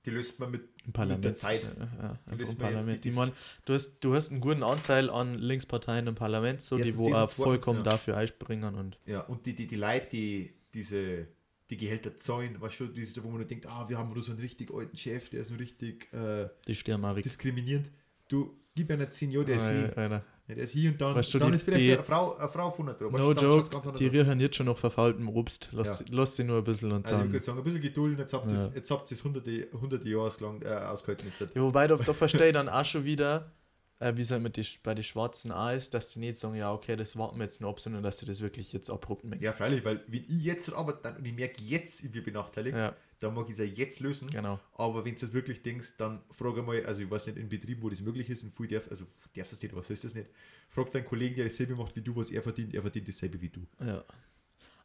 die löst man mit, mit der Zeit. Ja, ja, Die jetzt, Parlament. die- Ich mein, du, hast, du hast einen guten Anteil an Linksparteien im Parlament, so, die wo auch vollkommen dafür einspringen und Ja, und die, die, die Leute, die diese, die Gehälter zahlen, was schon, dieses, wo man nur denkt, ah, wir haben nur so einen richtig alten Chef, der ist nur richtig äh, die diskriminierend. Du, gib nicht 10 Jahre, der ist hier. Alter. Ja, der ist hier und dann, Weißt du, dann die- ist vielleicht die- eine Frau, eine Frau von drauf. No Weißt du, joke, die riechen jetzt schon nach verfaultem Obst. Lass, Ja. lass sie nur ein bisschen und Also ich dann. würde sagen, ein bisschen Geduld jetzt habt ihr Ja. es hunderte, hunderte Jahre ausgelang, äh, ausgehalten. Ja, wobei, da, da verstehe ich dann auch schon wieder, äh, wie es halt mit die, bei den Schwarzen auch ist, dass die nicht sagen, ja, okay, das warten wir jetzt nur ab, sondern dass sie das wirklich jetzt abrupt machen. Ja, freilich, weil wenn ich jetzt arbeite dann, und ich merke jetzt, ich bin benachteiligt, Ja, dann mag ich es ja jetzt lösen. genau. Aber wenn du das wirklich denkst, dann frage mal, also ich weiß nicht, in Betrieben, wo das möglich ist, und viel darf, also darfst du das nicht, was ist das nicht? Frag deinen Kollegen, der dasselbe macht wie du, was er verdient, er verdient dasselbe wie du. Ja.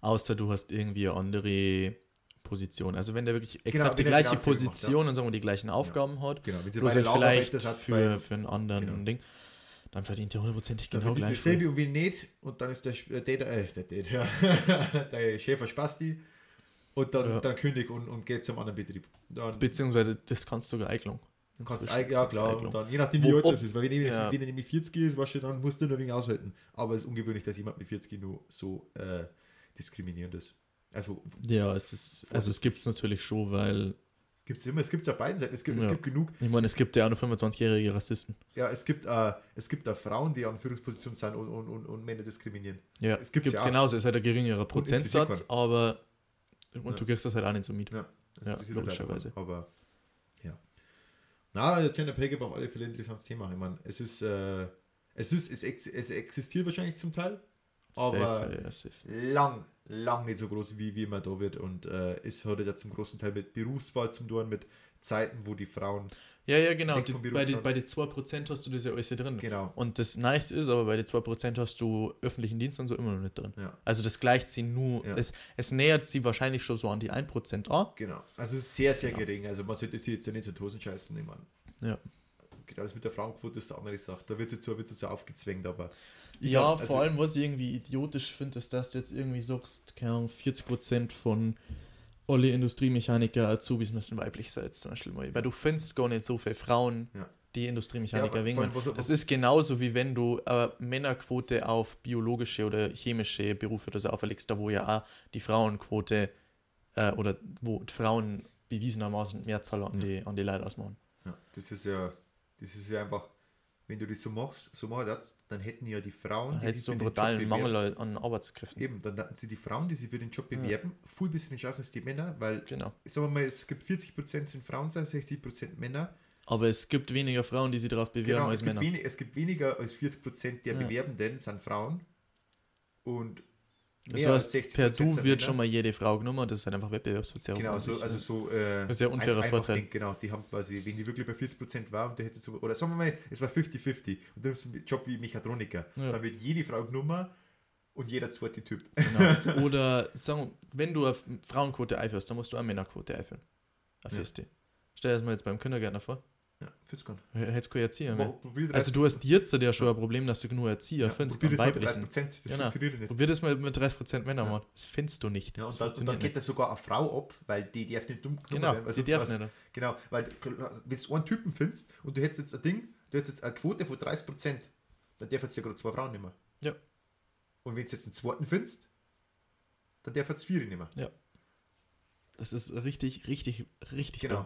Außer du hast irgendwie eine andere Position. Also wenn der wirklich exakt wenn die er gleiche genau dasselbe macht, Position und sagen wir die gleichen Aufgaben hat, Genau, wenn sie bloß beide vielleicht für, für einen anderen Genau. Ding, dann verdient der hundertprozentig genau gleich. dasselbe und wenn nicht, und dann ist der, Sch- äh, der, äh, der, der, Schäfer Spasti und dann, Ja. dann kündigt und, und geht zum anderen Betrieb. Dann Beziehungsweise das kannst du sogar eingelungen. kannst eig- ja klar, und dann, je nachdem Wo- wie alt ob- das ist, weil wenn, ich, ja. wenn er nämlich 40 ist, weißt du, dann musst du nur wegen aushalten. Aber es ist ungewöhnlich, dass jemand mit 40 nur so äh, diskriminierend ist. Also Ja, es ist, also es gibt es natürlich schon, weil, gibt es immer, es gibt es auf beiden Seiten, es gibt, es Ja. gibt genug, ich meine, es gibt ja auch noch 25-jährige Rassisten. ja, es gibt, äh, es gibt auch Frauen, die an Führungspositionen sind und, und, und, und Männer diskriminieren. Ja, Es es gibt es ja genauso, es ist halt ein geringerer Prozentsatz, aber und Ja. du kriegst das halt auch nicht so mit. Ja, das Ja, halt logischerweise. einfach, Aber ja. Na, das Gender Pay Gap auf alle Fälle ein interessantes Thema. Ich meine, es ist, äh, es ist, es, ex, es existiert wahrscheinlich zum Teil, aber Safe, ja, safe. lang, lang nicht so groß, wie, wie immer da wird. Und äh, es hat ja zum großen Teil mit Berufswahl zum tun, mit Zeiten, wo die Frauen, Ja, ja, genau. Die, bei, den, bei den 2% hast du das ja alles hier drin. genau, Und das Nice ist, aber bei den 2% hast du öffentlichen Dienst und so immer noch nicht drin. ja, Also das gleicht sie nur, Ja. es, es nähert sie wahrscheinlich schon so an die 1% an. genau. Also es ist sehr, sehr Genau. gering. Also man sollte sich jetzt ja nicht so Tosen scheißen, ich meine. Ja. Genau, das mit der Frauenquote ist eine andere Sache. Da wird jetzt so, wird's jetzt so aufgezwängt, aber. Ich Ja, glaub, also vor allem, was ich irgendwie idiotisch finde, ist, dass du jetzt irgendwie sagst, keine Ahnung, 40% von alle Industriemechaniker, Azubis müssen weiblich sein, jetzt zum Beispiel mal. Weil du findest gar nicht so viele Frauen, Ja. die Ja, Industriemechaniker aber wegen. Das ist genauso wie wenn du äh, Männerquote auf biologische oder chemische Berufe oder so auferlegst, da wo ja auch die Frauenquote äh, oder wo Frauen bewiesenermaßen Mehrzahl an die, an die Leute ausmachen. Ja, das ist ja, das ist ja einfach, wenn du das so machst, so machen würdest, dann hätten ja die Frauen, Da die sich einen den Job brutalen Mangel an Arbeitskräften. Eben, dann hatten sie die Frauen, die sich für den Job bewerben, viel bessere Chancen als die Männer, weil, Genau. sagen wir mal, es gibt 40% sind Frauen, 60% Männer. Aber es gibt weniger Frauen, die sich darauf bewerben Genau, als Männer. wenig, es gibt weniger als 40% der Ja. Bewerbenden sind Frauen und Das mehr als heißt, 60% per Du wird schon mal jede Frau genommen und das ist halt einfach Wettbewerbsverzerrung. Genau, so, also ja. so. Äh, ein unfairer einfach Vorteil. denkt, genau, die haben quasi, wenn die wirklich bei 40% war und der hätte so, oder sagen wir mal, es war 50-50 und dann hast du einen Job wie Mechatroniker, Ja. dann wird jede Frau genommen und jeder zweite Typ. Genau. Oder sagen, wenn du auf Frauenquote einführst, dann musst du eine Männerquote einführen. Eine Ja. feste. Stell dir das mal jetzt beim Kindergärtner vor. Ja, gar nicht. Hättest keine Erzieher mehr. Also du hast jetzt ja schon ein Problem, dass du genug Erzieher ja, findest probier das mal mit weiblichen. 30%, das Genau. funktioniert nicht. Probier das mal mit 30% Männer, Ja. Mann. Das findest du nicht. Ja, und, dann, und dann geht das sogar eine Frau ab, weil die darf nicht dumm Genau, werden. weil die darf was- nicht. Genau, weil wenn du einen Typen findest und du hättest jetzt ein Ding, du hättest jetzt eine Quote von 30%, dann darf jetzt ja gerade zwei Frauen nehmen. Ja. Und wenn du jetzt einen zweiten findest, dann darf jetzt vier nehmen. Das ist richtig, richtig, richtig Genau. dumm.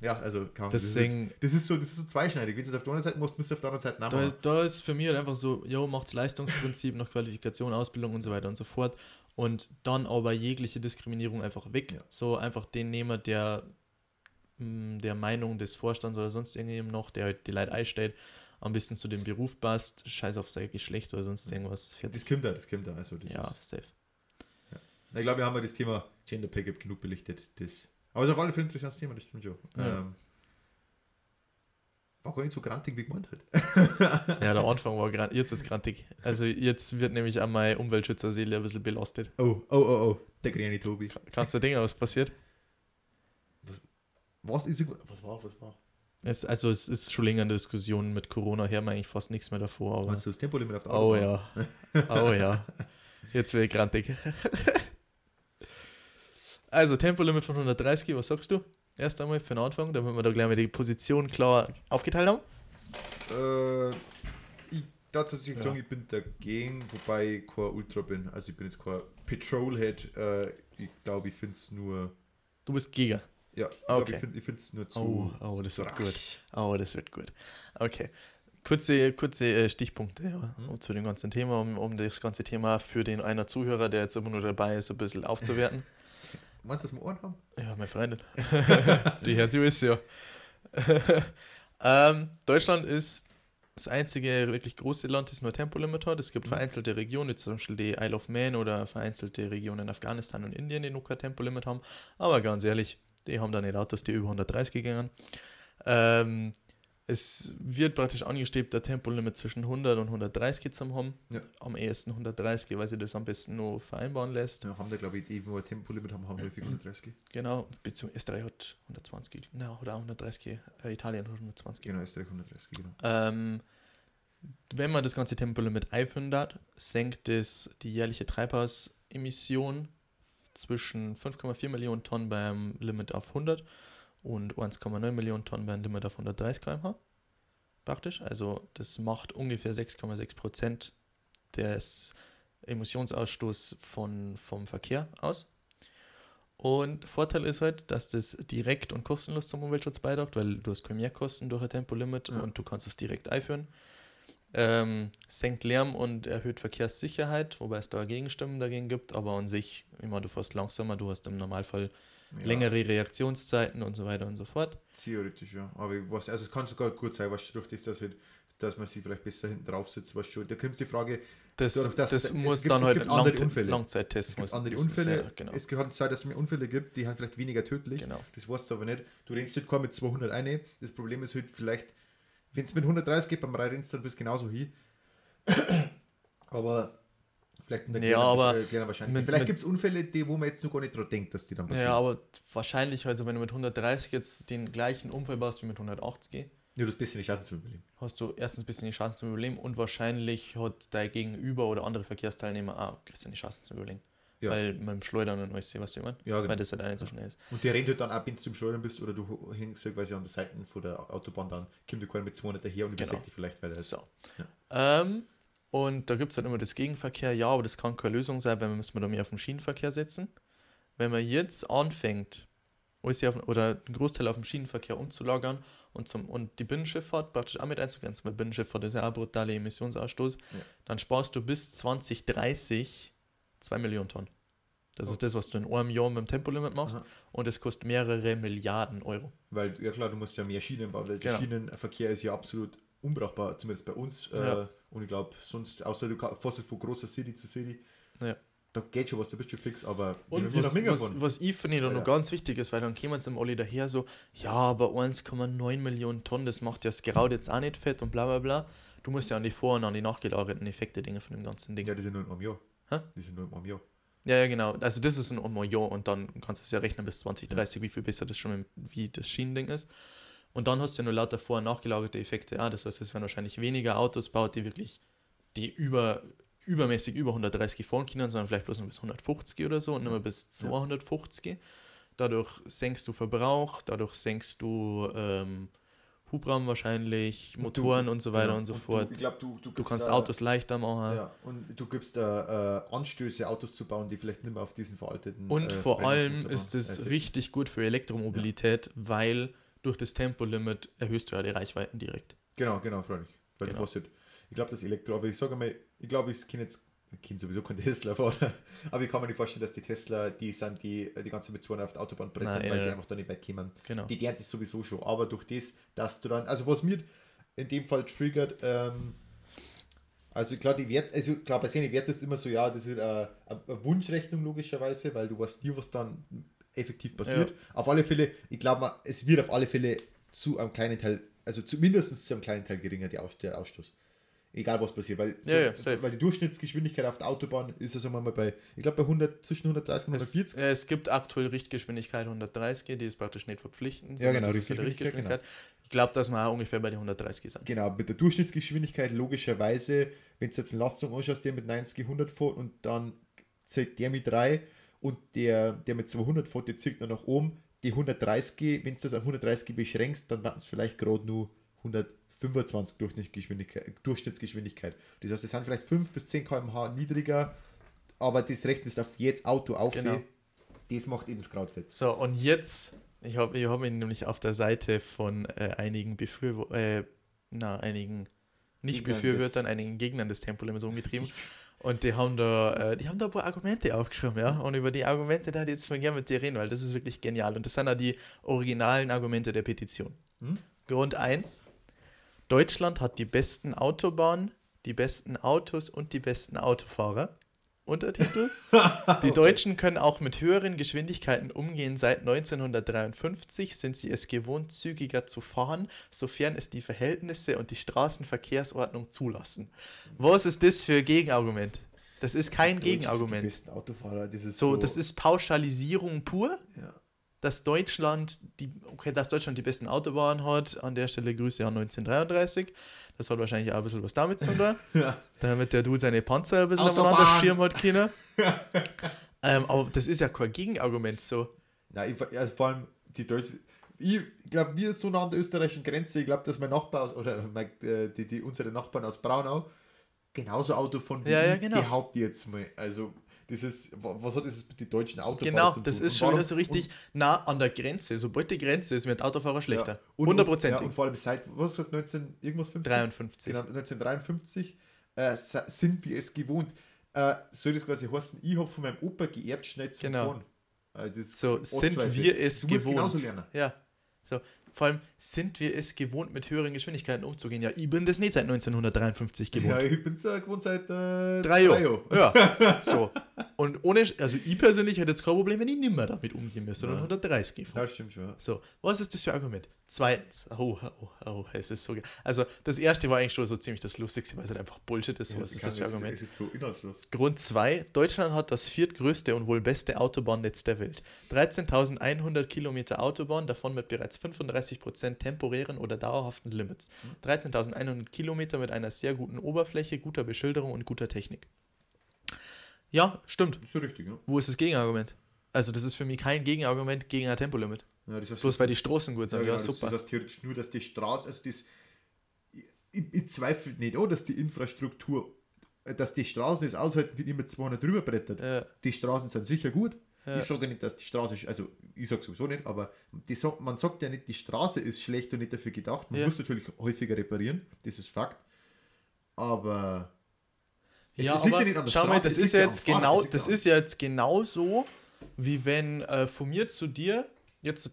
Ja, also kann das, ist, halt- Deswegen, das ist so, das ist so zweischneidig. Wenn du es auf der einen Seite machst, musst du auf der anderen Seite da nachmachen. ist, da ist für mich halt einfach so, jo, macht's Leistungsprinzip nach Qualifikation, Ausbildung und so weiter und so fort. Und dann aber jegliche Diskriminierung einfach weg. Ja. So einfach den nehmen, der mh, der Meinung des Vorstands oder sonst irgendjemandem noch, der halt die Leute einstellt, am besten zu dem Beruf passt, scheiß auf sein Geschlecht oder sonst irgendwas. Fertig. Das kommt da, das kommt da. Also das Ja, safe. ich glaube, wir haben ja das Thema Gender Pay Gap genug belichtet. Das, aber es ist auf alle Fälle ein interessantes Thema, das stimmt schon. Ja. Ähm, war gar nicht so grantig, wie gemeint hat. Ja, der Anfang war gerade, jetzt wird's grantig. Also jetzt wird nämlich auch meine Umweltschützerseele ein bisschen belastet. Oh, oh, oh, oh. Der kleine Tobi. Kannst du denken, was passiert? Was ist irgendwas? Was war, was war? Es, also es ist schon länger eine Diskussion mit Corona, her wir eigentlich fast nichts mehr davor. Aber du das Tempolimit auf der oh Autobahn? ja, oh ja. Jetzt wäre ich grantig. also Tempolimit von 130, was sagst du? Erst einmal für den Anfang, damit wir da gleich mal die Position klar aufgeteilt haben. Äh, ich darf tatsächlich Ja. sagen, ich bin dagegen, wobei ich kein Ultra bin. Also ich bin jetzt kein Petrolhead. Äh, ich glaube, ich finde es nur. Du bist Giga. Ja, ich Okay. glaube, ich finde es nur zu. Oh, oh, das zu wird rasch. Oh, das wird gut. Okay. Kurze, kurze äh, Stichpunkte ja, Mhm. zu dem ganzen Thema, um, um das ganze Thema für den einer Zuhörer, der jetzt immer nur dabei ist, ein bisschen aufzuwerten. Meinst du, dass wir Ohren haben? Ja, meine Freundin. Die hört sie ist ja. ähm, Deutschland ist das einzige wirklich große Land, das nur Tempolimit hat. Es gibt Mhm. vereinzelte Regionen, zum Beispiel die Isle of Man oder vereinzelte Regionen in Afghanistan und Indien, die noch kein Tempolimit haben. Aber ganz ehrlich, die haben da nicht Autos, die über 130 gegangen. Ähm, es wird praktisch angestrebt, ein Tempolimit zwischen 100 und 130 zu haben. Ja. Am ehesten 130, weil sie das am besten nur vereinbaren lässt. Ja, haben da, glaube ich, die, wo wir Tempolimit haben, haben wir 430. Genau, beziehungsweise Österreich hat 120, na, oder auch 130, äh, Italien hat 120. Genau, Österreich 130, genau. Ähm, wenn man das ganze Tempolimit einführen darf, senkt es die jährliche Treibhausemission zwischen 5,4 Millionen Tonnen beim Limit auf 100 und 1,9 Millionen Tonnen beim Limit auf 130 km/h. Praktisch. Also das macht ungefähr 6,6 Prozent des Emissionsausstoßes von, vom Verkehr aus. Und Vorteil ist halt, dass das direkt und kostenlos zum Umweltschutz beiträgt, weil du hast keine Mehrkosten durch ein Tempolimit Ja. und du kannst es direkt einführen. Ähm, senkt Lärm und erhöht Verkehrssicherheit, wobei es da Gegenstimmen dagegen gibt, aber an sich, immer du fährst langsamer, du hast im Normalfall Ja, längere Reaktionszeiten und so weiter und so fort. Theoretisch, ja. Aber weiß, also es kann sogar gut sein, was durch das, dass, halt, dass man sie vielleicht besser hinten drauf sitzt, was schon. Da kommt die Frage, Das, Dadurch, dass das es muss gibt- dann es halt gibt andere Lang Unfälle. Langzeittests es gibt muss- andere Unfälle. sein, genau. Es kann sein, dass es mehr Unfälle gibt, die haben vielleicht weniger tödlich. genau. Das weißt du aber nicht. Du rennst halt kaum mit 200 eine. Das Problem ist halt vielleicht, wenn es mit 130 geht beim rennst, dann bist du genauso hin. aber vielleicht Ja, kleinen- aber Vielleicht mit- gibt es Unfälle, die, wo man jetzt noch gar nicht dran denkt, dass die dann passieren. Ja, aber wahrscheinlich, also wenn du mit 130 jetzt den gleichen Unfall baust wie mit 180, Ja, du hast ein bisschen die Chancen zu überleben. hast du erstens ein bisschen die Chancen zum Überleben und wahrscheinlich hat dein Gegenüber oder andere Verkehrsteilnehmer auch ein bisschen die Chancen zum Überleben. Ja. Weil dem Schleudern und alles, was du meinst, Ja, genau. weil das halt auch nicht so schnell ist. Und der rennt halt dann auch, wenn du zum Schleudern bist oder du hängst halt quasi an der Seite von der Autobahn, dann kommt der keiner mit 200 daher und Genau. übersekt dich vielleicht, weil er ist. So. Ähm, und da gibt es halt immer das Gegenverkehr, ja, aber das kann keine Lösung sein, weil wir müssen da mehr auf den Schienenverkehr setzen. Wenn man jetzt anfängt, alles auf, oder einen Großteil auf den Schienenverkehr umzulagern und, zum, und die Binnenschifffahrt praktisch auch mit einzugrenzen, weil Binnenschifffahrt ist ja auch brutaler Emissionsausstoß, Ja. dann sparst du bis 2030 2 Millionen Tonnen. Das Oh. ist das, was du in einem Jahr mit dem Tempolimit machst Aha. und es kostet mehrere Milliarden Euro. Weil, ja klar, du musst ja mehr Schienen bauen, weil Genau. der Schienenverkehr ist ja absolut unbrauchbar, zumindest bei uns. Ja. Äh, und ich glaube, sonst, außer du fährst halt von großer City zu City, Ja. da geht schon was, da bist du fix, aber Und was, was, was ich finde, da Ja, noch ja. ganz wichtig ist, weil dann kämen sie Olli daher so, ja, aber 1,9 Millionen Tonnen, das macht ja das Geraud jetzt auch nicht fett und bla bla bla. Du musst ja an die vor- und an die nachgelagerten Effekte Dinge von dem ganzen Ding. Ja, die sind nur in einem Jahr. Hä? Die sind nur in einem Jahr. Ja, ja, genau. Also das ist ein Jahr und dann kannst du es ja rechnen bis 2030, wie viel besser das schon im- wie das Schienending ist. Und dann hast du ja nur lauter vor- und nachgelagerte Effekte. Ja, das heißt, es werden wahrscheinlich weniger Autos baut, die wirklich, die über, übermäßig über 130 fahren können, sondern vielleicht bloß nur bis 150 oder so und nicht mehr bis 250. Dadurch senkst du Verbrauch, dadurch senkst du ähm, Hubraum wahrscheinlich, Und Motoren du- und so weiter genau. und so Du, fort. ich glaube, du, du, Du kannst da- Autos leichter machen. Ja, und du gibst da äh, Anstöße, Autos zu bauen, die vielleicht nicht mehr auf diesen veralteten. Und äh, vor allem ist es richtig gut für Elektromobilität, weil durch das Tempolimit erhöhst du ja die Reichweiten direkt. Genau, genau, freilich. Weil Genau. du fährst halt, ich glaube, das Elektro, aber ich sage mal, ich glaube, ich kenne jetzt, ich kenne sowieso keinen Tesla fahren, aber ich kann mir nicht vorstellen, dass die Tesla, die sind, die die ganze mit 200 auf der Autobahn brettern, Nein, weil sie einfach da nicht weit kommen. Genau. Die lernt es sowieso schon, aber durch das, dass du dann, also was mir in dem Fall triggert, ähm, also klar, die Wert, also klar, bei seinen Wert ist immer so, ja, das ist äh, eine eine Wunschrechnung logischerweise, weil du weißt nie, was dann effektiv passiert. Auf alle Fälle, ich glaube, es wird auf alle Fälle zu einem kleinen Teil, also zumindest zu einem kleinen Teil geringer, der, Aus, der Ausstoß. Egal was passiert, weil, so, Ja, ja, weil die Durchschnittsgeschwindigkeit auf der Autobahn ist ja wir mal bei, ich glaube bei 100, zwischen 130 und Es, 140. äh, es gibt aktuell Richtgeschwindigkeit 130, die ist praktisch nicht verpflichtend. Ja, genau, ja die Richtgeschwindigkeit, Ich glaube, dass wir auch ungefähr bei den 130 sind. Genau, mit der Durchschnittsgeschwindigkeit logischerweise, wenn du jetzt eine Lastung anschaust, der mit 90, 100 fährt und dann zieht der mit 3 und der, der mit 200 fährt, der zieht nur nach oben. Die 130, wenn du das auf 130 beschränkst, dann waren es vielleicht gerade nur 125 Durchschnittsgeschwindigkeit, Durchschnittsgeschwindigkeit. Das heißt, es sind vielleicht 5 bis 10 km/h niedriger, aber das rechnest auf jetzt Auto auf. Genau. Das macht eben das Krautfett. So, und jetzt, ich habe ich hab mich nämlich auf der Seite von äh, einigen Befürwortern, äh, na, einigen nicht Gegnern Befürwortern, des- einigen Gegnern des Tempolimits umgetrieben. Und die haben da, äh, die haben da ein paar Argumente aufgeschrieben, ja. Und über die Argumente da ich jetzt mal gerne mit dir reden, weil das ist wirklich genial. Und das sind auch die originalen Argumente der Petition. Hm? Grund 1. Deutschland hat die besten Autobahnen, die besten Autos und die besten Autofahrer. Untertitel. Die Deutschen können auch mit höheren Geschwindigkeiten umgehen. Seit 1953 sind sie es gewohnt, zügiger zu fahren, sofern es die Verhältnisse und die Straßenverkehrsordnung zulassen. Was ist das für ein Gegenargument? Das ist kein sind Die Gegenargument. besten Autofahrer, das ist So, so. das ist Pauschalisierung pur ja. Dass Deutschland die, okay, dass Deutschland die besten Autobahnen hat, an der Stelle Grüße an 1933. Das hat wahrscheinlich auch ein bisschen was damit zu tun, Ja. damit der Dude seine Panzer ein bisschen Autobahn. aneinander Schirm hat können. ähm, aber das ist ja kein Gegenargument so. Nein, ich, also vor allem die Deutschen. Ich glaube, wir sind so nah an der österreichischen Grenze. Ich glaube, dass mein Nachbar aus, oder mein, äh, die, die, unsere Nachbarn aus Braunau genauso Auto von wie Ja, ja, ich, genau. behaupte ich jetzt mal. Also, das ist, wa- was hat das mit den deutschen Autofahrern Genau, zu das tun? ist Und schon warum- wieder so richtig nah an der Grenze. Sobald die Grenze ist, wird Autofahrer und, schlechter. und- Hundertprozentig. Ja, und vor allem seit, was sagt 19, irgendwas 50? 53. Genau, 1953 äh, sind wir es gewohnt. Äh, soll das quasi heißen, ich habe von meinem Opa geerbt, schnell zu Genau. fahren. Also das ist So sind wir es gewohnt. genauso lernen. Ja. So, vor allem sind wir es gewohnt, mit höheren Geschwindigkeiten umzugehen. Ja, ich bin das nicht seit 1953 gewohnt. Ja, ich bin ja gewohnt seit äh, Drei Jahre. Ja, so. Und ohne, also ich persönlich hätte jetzt kein Problem, wenn ich nicht mehr damit umgehen müsste, sondern Ja. 130 gefahren. Ja, stimmt schon. So, was ist das für ein Argument? Zweitens, oh, oh, oh, es ist so geil. Also, das erste war eigentlich schon so ziemlich das Lustigste, weil es halt einfach Bullshit ist. was ist das für ein Argument? Es ist so inhaltslos. Grund 2. Deutschland hat das viertgrößte und wohl beste Autobahnnetz der Welt. 13.100 Kilometer Autobahn, davon mit bereits 35% temporären oder dauerhaften Limits. 13.100 Kilometer mit einer sehr guten Oberfläche, guter Beschilderung und guter Technik. Ja, stimmt. Ist so richtig, ja. Wo ist das Gegenargument? Also, das ist für mich kein Gegenargument gegen ein Tempolimit. Ja das heißt, Bloß weil die Straßen gut ja, sind. Ja, genau, das, super. das heißt theoretisch nur, dass die Straße, also das, ich, ich, ich zweifle nicht an, dass die Infrastruktur, dass die Straßen das aushalten, wie immer 200 drüber brettert. Ja, Die Straßen sind sicher gut. Ja. Ich sage nicht, dass die Straße, also ich sage sowieso nicht, aber die, man sagt ja nicht, die Straße ist schlecht und nicht dafür gedacht. Man Ja. muss natürlich häufiger reparieren, das ist Fakt. Aber es- ja es liegt aber nicht an der schau mal, das ist ja ja jetzt genau, das ja ist ja jetzt genauso, wie wenn äh, von mir zu dir jetzt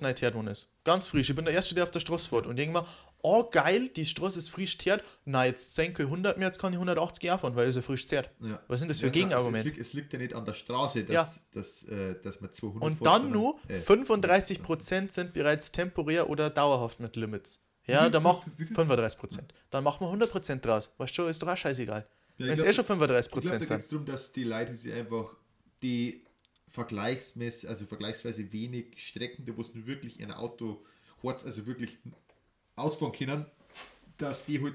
neu teert worden ist. Ganz frisch. Ich bin der Erste, der auf der Straße fährt und denke mir, oh geil, die Straße ist frisch teert. Na, jetzt senke ich 100 mehr, jetzt kann ich 180 auch fahren, weil es ja frisch teert. Ja. Was sind das für Ja, nein, Gegenargumente? Es, liegt, es liegt ja nicht an der Straße, dass, Ja. dass, äh, dass man 200 Und fährt, dann nur äh, 35% sind bereits temporär oder dauerhaft mit Limits. Ja, dann mach wie viel? 35%. Dann machen wir 100% draus. Weißt du, ist doch auch scheißegal. Ja, Wenn es eh schon Ich glaube, 35% da geht sind. es darum, dass die Leute sich einfach die vergleichsmäßig, also vergleichsweise wenig Strecken, da wo es nur wirklich ein Auto hat, also wirklich ausfahren können, dass die halt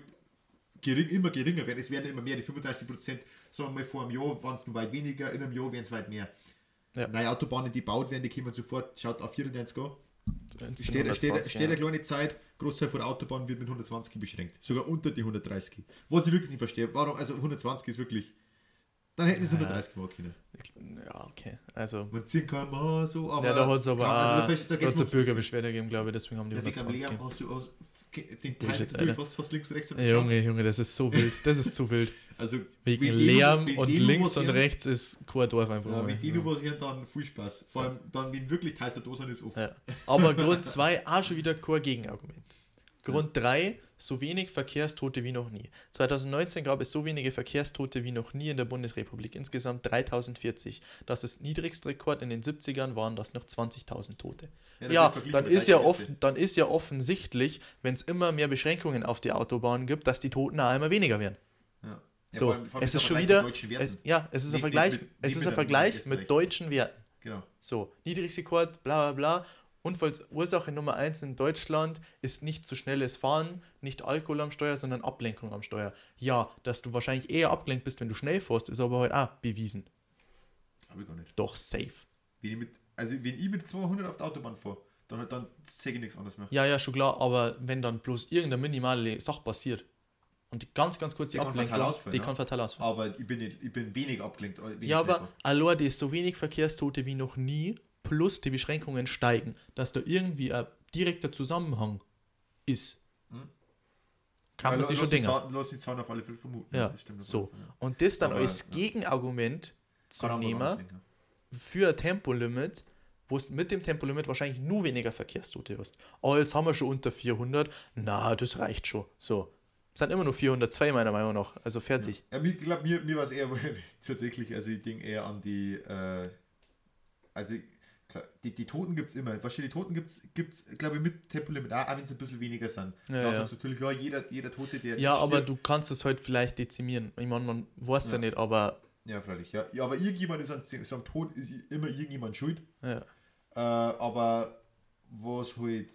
gering, immer geringer werden. Es werden immer mehr, die 35 Prozent, sagen wir mal vor einem Jahr waren es nur weit weniger, in einem Jahr werden es weit mehr. Ja. Neue Autobahnen, die gebaut werden, die kommen sofort, schaut auf 94 an, steht, steht, 120, steht eine kleine Zeit, Großteil von der Autobahn wird mit 120 beschränkt. Sogar unter die 130. Was ich wirklich nicht verstehe. Warum, also 120 ist wirklich. Dann hätten sie es 130 machen können. Ja, okay. Also, Man ziehen kann man so, aber. ja, da hat es aber kann- also auch, da, da da geht's hat's eine Bürgerbeschwerde gegeben, glaube ich, deswegen haben die Ja, wegen am 120 Lärm gegeben. hast du aus, den Teil durch, Alter. was hast links, rechts und Ey, Junge, Junge, das ist so wild. Das ist zu wild. Also, Wegen Lärm und links und rechts ist kein Dorf einfach. Ja, die nur was hören, dann viel Spaß. Vor allem dann, wenn wirklich heißer Dosen ist, offen. Ja. Aber Grund 2 auch schon wieder kein Gegenargument. Grund 3, so wenig Verkehrstote wie noch nie. 2019 gab es so wenige Verkehrstote wie noch nie in der Bundesrepublik, insgesamt 3040. Das ist niedrigster Rekord, in den 70ern waren das noch 20.000 Tote. Ja, verglichen dann ist ja, offen, dann ist ja offensichtlich, wenn es immer mehr Beschränkungen auf die Autobahnen gibt, dass die Toten auch immer weniger werden. Ja. Ja, So, vor allem- vor allem es ist schon wieder, es, ja, es ist ein Vergleich, mit- es ist ein Vergleich mit deutschen Werten. Genau. So, Niedrigrekord, bla bla bla. Unfallursache Nummer 1 in Deutschland ist nicht zu schnelles Fahren, nicht Alkohol am Steuer, sondern Ablenkung am Steuer. Ja, dass du wahrscheinlich eher abgelenkt bist, wenn du schnell fährst, ist aber heute auch bewiesen. Hab ich gar nicht. Doch, safe. Wenn ich mit, also wenn ich mit 200 auf der Autobahn fahre, dann, dann sehe ich nichts anderes mehr. Ja, ja, schon klar, aber wenn dann bloß irgendeine minimale Sache passiert und die ganz, ganz kurze Die kann Ablenkung, fatal ausfallen, die ja. kann fatal ausfallen. Aber ich bin, nicht, ich bin wenig abgelenkt. Wenn ich Ja, aber allein die so wenig Verkehrstote wie noch nie, plus die Beschränkungen steigen, dass da irgendwie ein direkter Zusammenhang ist. Kann Weil man sich schon denken. Lass die Zahlen auf alle Fälle vermuten. Ja, das stimmt so. ja. Und das dann Aber, als ja. Gegenargument zu nehmen ja. für ein Tempolimit, wo es mit dem Tempolimit wahrscheinlich nur weniger Verkehrstote hast. Oh, jetzt haben wir schon unter 400. Na, das reicht schon. So. Es sind immer nur 402 meiner Meinung nach. Also fertig. Ja, mir, ich glaube, mir, mir war es eher tatsächlich, also ich denke eher an die, äh, also klar, die, die Toten gibt es immer. Du, die Toten gibt es, glaube ich, mit Tempolimit auch, auch wenn es ein bisschen weniger sind. Ja, ja. natürlich, ja, jeder, jeder Tote, der Ja, aber stirbt- du kannst es halt vielleicht dezimieren. Ich meine, man weiß ja, Ja. nicht, aber Ja, freilich. Ja, ja aber irgendjemand ist an so einem Tod, ist immer irgendjemand schuld. ja. Äh, aber was halt,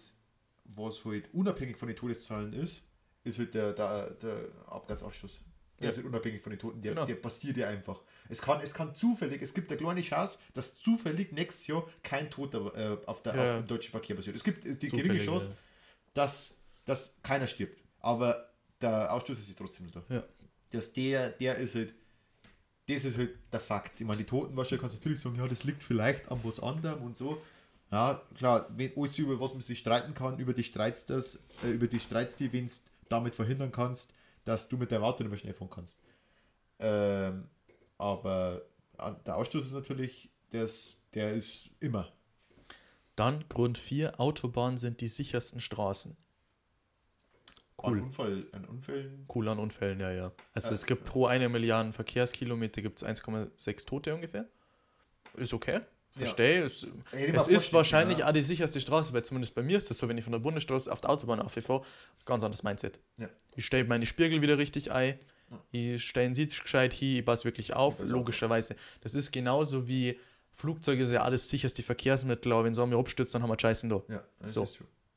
was halt unabhängig von den Todeszahlen ist, ist halt der, der, der Abgasausstoß. Der Ja. ist halt unabhängig von den Toten, der, Genau. der passiert ja einfach. Es kann, es kann zufällig, es gibt eine kleine Chance, dass zufällig nächstes Jahr kein Toter äh, auf, der, Ja. auf dem deutschen Verkehr passiert. Es gibt äh, die Zufällig, geringe Chance, ja. dass, dass keiner stirbt. Aber der Ausstoß ist trotzdem da. Ja. Dass der, der ist halt, das ist halt der Fakt. Ich meine, die Toten kannst du natürlich sagen, ja, das liegt vielleicht an was anderem und so. Ja, klar, wenn alles über was man sich streiten kann, über die Streits das, äh, über die Streits, die wenn du damit verhindern kannst, dass du mit deinem Auto nicht mehr schnell fahren kannst. Ähm, aber an- der Ausstoß ist natürlich, das, der ist immer. Dann Grund 4, Autobahnen sind die sichersten Straßen. An, Cool. Unfall, an Unfällen. Cool an Unfällen, ja, ja. Also Ja, es gibt pro eine Milliarde Verkehrskilometer gibt es 1,6 Tote ungefähr. Ist okay. Verstehe. Es, mir es vorstellen ist wahrscheinlich können, auch die sicherste Straße, weil zumindest bei mir ist das so, wenn ich von der Bundesstraße auf der Autobahn auffahre, ganz anderes Mindset. Ja. Ich stelle meine Spiegel wieder richtig ein, Ja. ich stelle den Sitz gescheit hin, ich passe wirklich auf, auf. logischerweise. Das ist genauso wie Flugzeuge ist ja alles sicherste Verkehrsmittel, aber wenn so mir abstürzt, dann haben wir Scheißen da. Ja, So.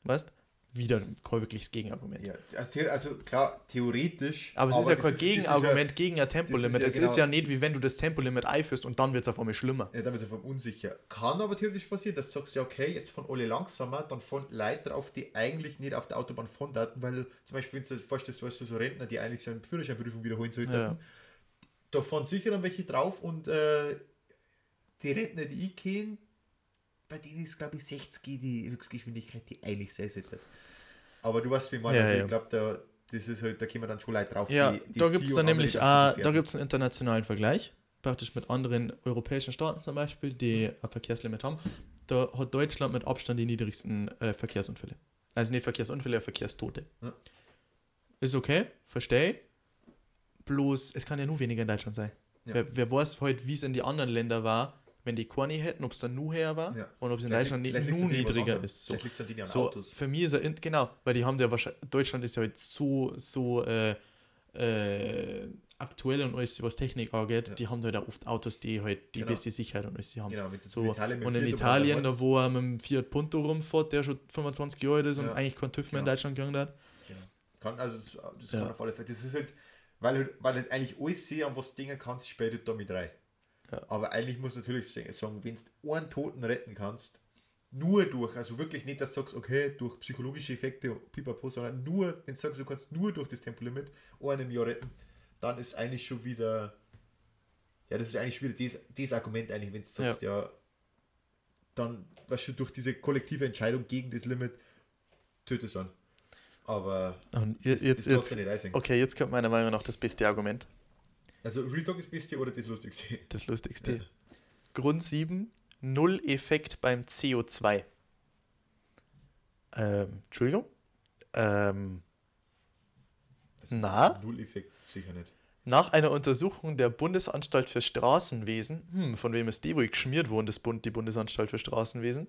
Weißt Wieder kein wirkliches Gegenargument. Ja, also, also klar, theoretisch. Aber es ist ja kein das Gegenargument gegen ein Tempolimit. ja es genau- ist ja nicht, wie wenn du das Tempolimit einführst und dann wird es auf einmal schlimmer. Ja, da wird es einfach unsicher. Kann aber theoretisch passieren, dass du sagst, ja, okay, jetzt von alle langsamer, dann von Leute drauf, die eigentlich nicht auf der Autobahn fahren daten, weil zum Beispiel, wenn du dir vorstellst, du, so Rentner, die eigentlich so eine Führerscheinprüfung wiederholen sollten, Ja. da fahren sicher dann welche drauf und äh, die Rentner, die ich kenne, bei denen ist, glaube ich, 60 die Höchstgeschwindigkeit, die eigentlich sein sollte. Aber du weißt, wie man, Ja, also ja. ich glaube, da, das ist halt, da kommen dann schon Leute drauf, Ja, die, die da gibt es dann nämlich auch, da gibt einen internationalen Vergleich, praktisch mit anderen europäischen Staaten zum Beispiel, die ein Verkehrslimit haben. Da hat Deutschland mit Abstand die niedrigsten äh, Verkehrsunfälle. Also nicht Verkehrsunfälle, Verkehrstote. Ja. Ist okay, verstehe. Bloß, es kann ja nur weniger in Deutschland sein. Ja. Wer, wer weiß heute, wie es in die anderen Ländern war, wenn die Corny hätten, ob es dann nur her war Ja. und ob es in Vielleicht Deutschland liegt- nur niedriger ist. So. An So, für mich ist er, in, genau, weil die haben ja wahrscheinlich, Deutschland ist ja jetzt so, so äh, äh, aktuell und alles, was Technik angeht, Ja. die haben halt auch oft Autos, die halt die Genau. beste Sicherheit und alles haben. Genau, So, in Italien und in Italien, da wo er mit dem Fiat Punto rumfährt, der schon 25 Jahre alt ist und Ja. eigentlich kein TÜV mehr in Genau. Deutschland gegangen hat. Genau. Kann, also das, das kann auf alle Fälle. Das ist halt, weil, halt- weil halt eigentlich alles sehen, an was denken kannst, spielt halt da mit rein. Ja. Aber eigentlich muss natürlich sagen, wenn du einen Toten retten kannst, nur durch, also wirklich nicht, dass du sagst, okay, durch psychologische Effekte, pipapo, sondern nur, wenn du sagst, du kannst nur durch das Tempolimit einen im Jahr retten, dann ist eigentlich schon wieder, ja, das ist eigentlich schon wieder das, das Argument eigentlich, wenn du sagst, ja, dann, was schon durch diese kollektive Entscheidung gegen das Limit tötest du an. Aber Und das, jetzt, das jetzt, sich nicht einsehen. okay, jetzt kommt meiner Meinung nach das beste Argument, Also Real Talk ist das Beste oder das Lustigste? das lustigste. Grund 7, Null-Effekt beim CO2. Ähm, Entschuldigung? Ähm, Also Na? Null-Effekt sicher nicht. nach einer Untersuchung der Bundesanstalt für Straßenwesen, hm, von wem ist die wohl geschmiert worden, das Bund, die Bundesanstalt für Straßenwesen,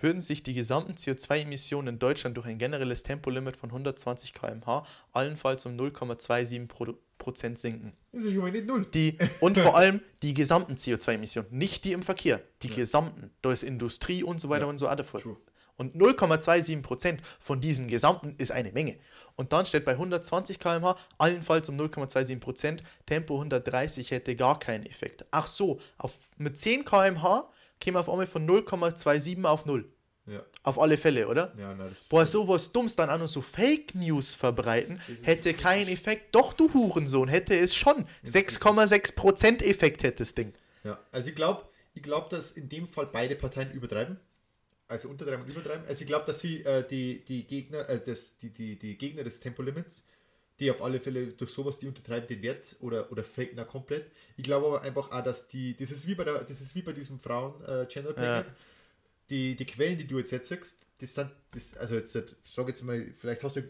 würden sich die gesamten CO2-Emissionen in Deutschland durch ein generelles Tempolimit von 120 km/h allenfalls um 0,27 Pro Prozent sinken. Das ist nicht null. Die, und vor allem die gesamten CO2-Emissionen, nicht die im Verkehr, die gesamten. Da ist Industrie und so weiter Ja, und so weiter true. Und 0,27 Prozent von diesen gesamten ist eine Menge. Und dann steht bei 120 km/h allenfalls um 0,27%, Prozent, Tempo 130 hätte gar keinen Effekt. Ach so, auf, mit 10 km/h käme auf einmal von 0,27 auf 0. Ja, Auf alle Fälle, oder? ja nein, das Boah, sowas Dummes dann auch noch so Fake News verbreiten, hätte keinen Effekt. Doch, du Hurensohn, hätte es schon. 6,6% Effekt hätte das Ding. Ja, also ich glaube, ich glaub, dass in dem Fall beide Parteien übertreiben. Also untertreiben und übertreiben. Also ich glaube, dass sie äh, die, die Gegner, äh, das, die, die, die Gegner des Tempolimits, die auf alle Fälle durch sowas, die untertreiben den Wert oder, oder faken da komplett. Ich glaube aber einfach auch, dass die, das ist wie bei der, das ist wie bei diesem Frauen äh, Gender Pay Ja. Gap. Die, die Quellen, die du jetzt jetzt sagst, das sind, das, also jetzt, sag jetzt mal, vielleicht hast du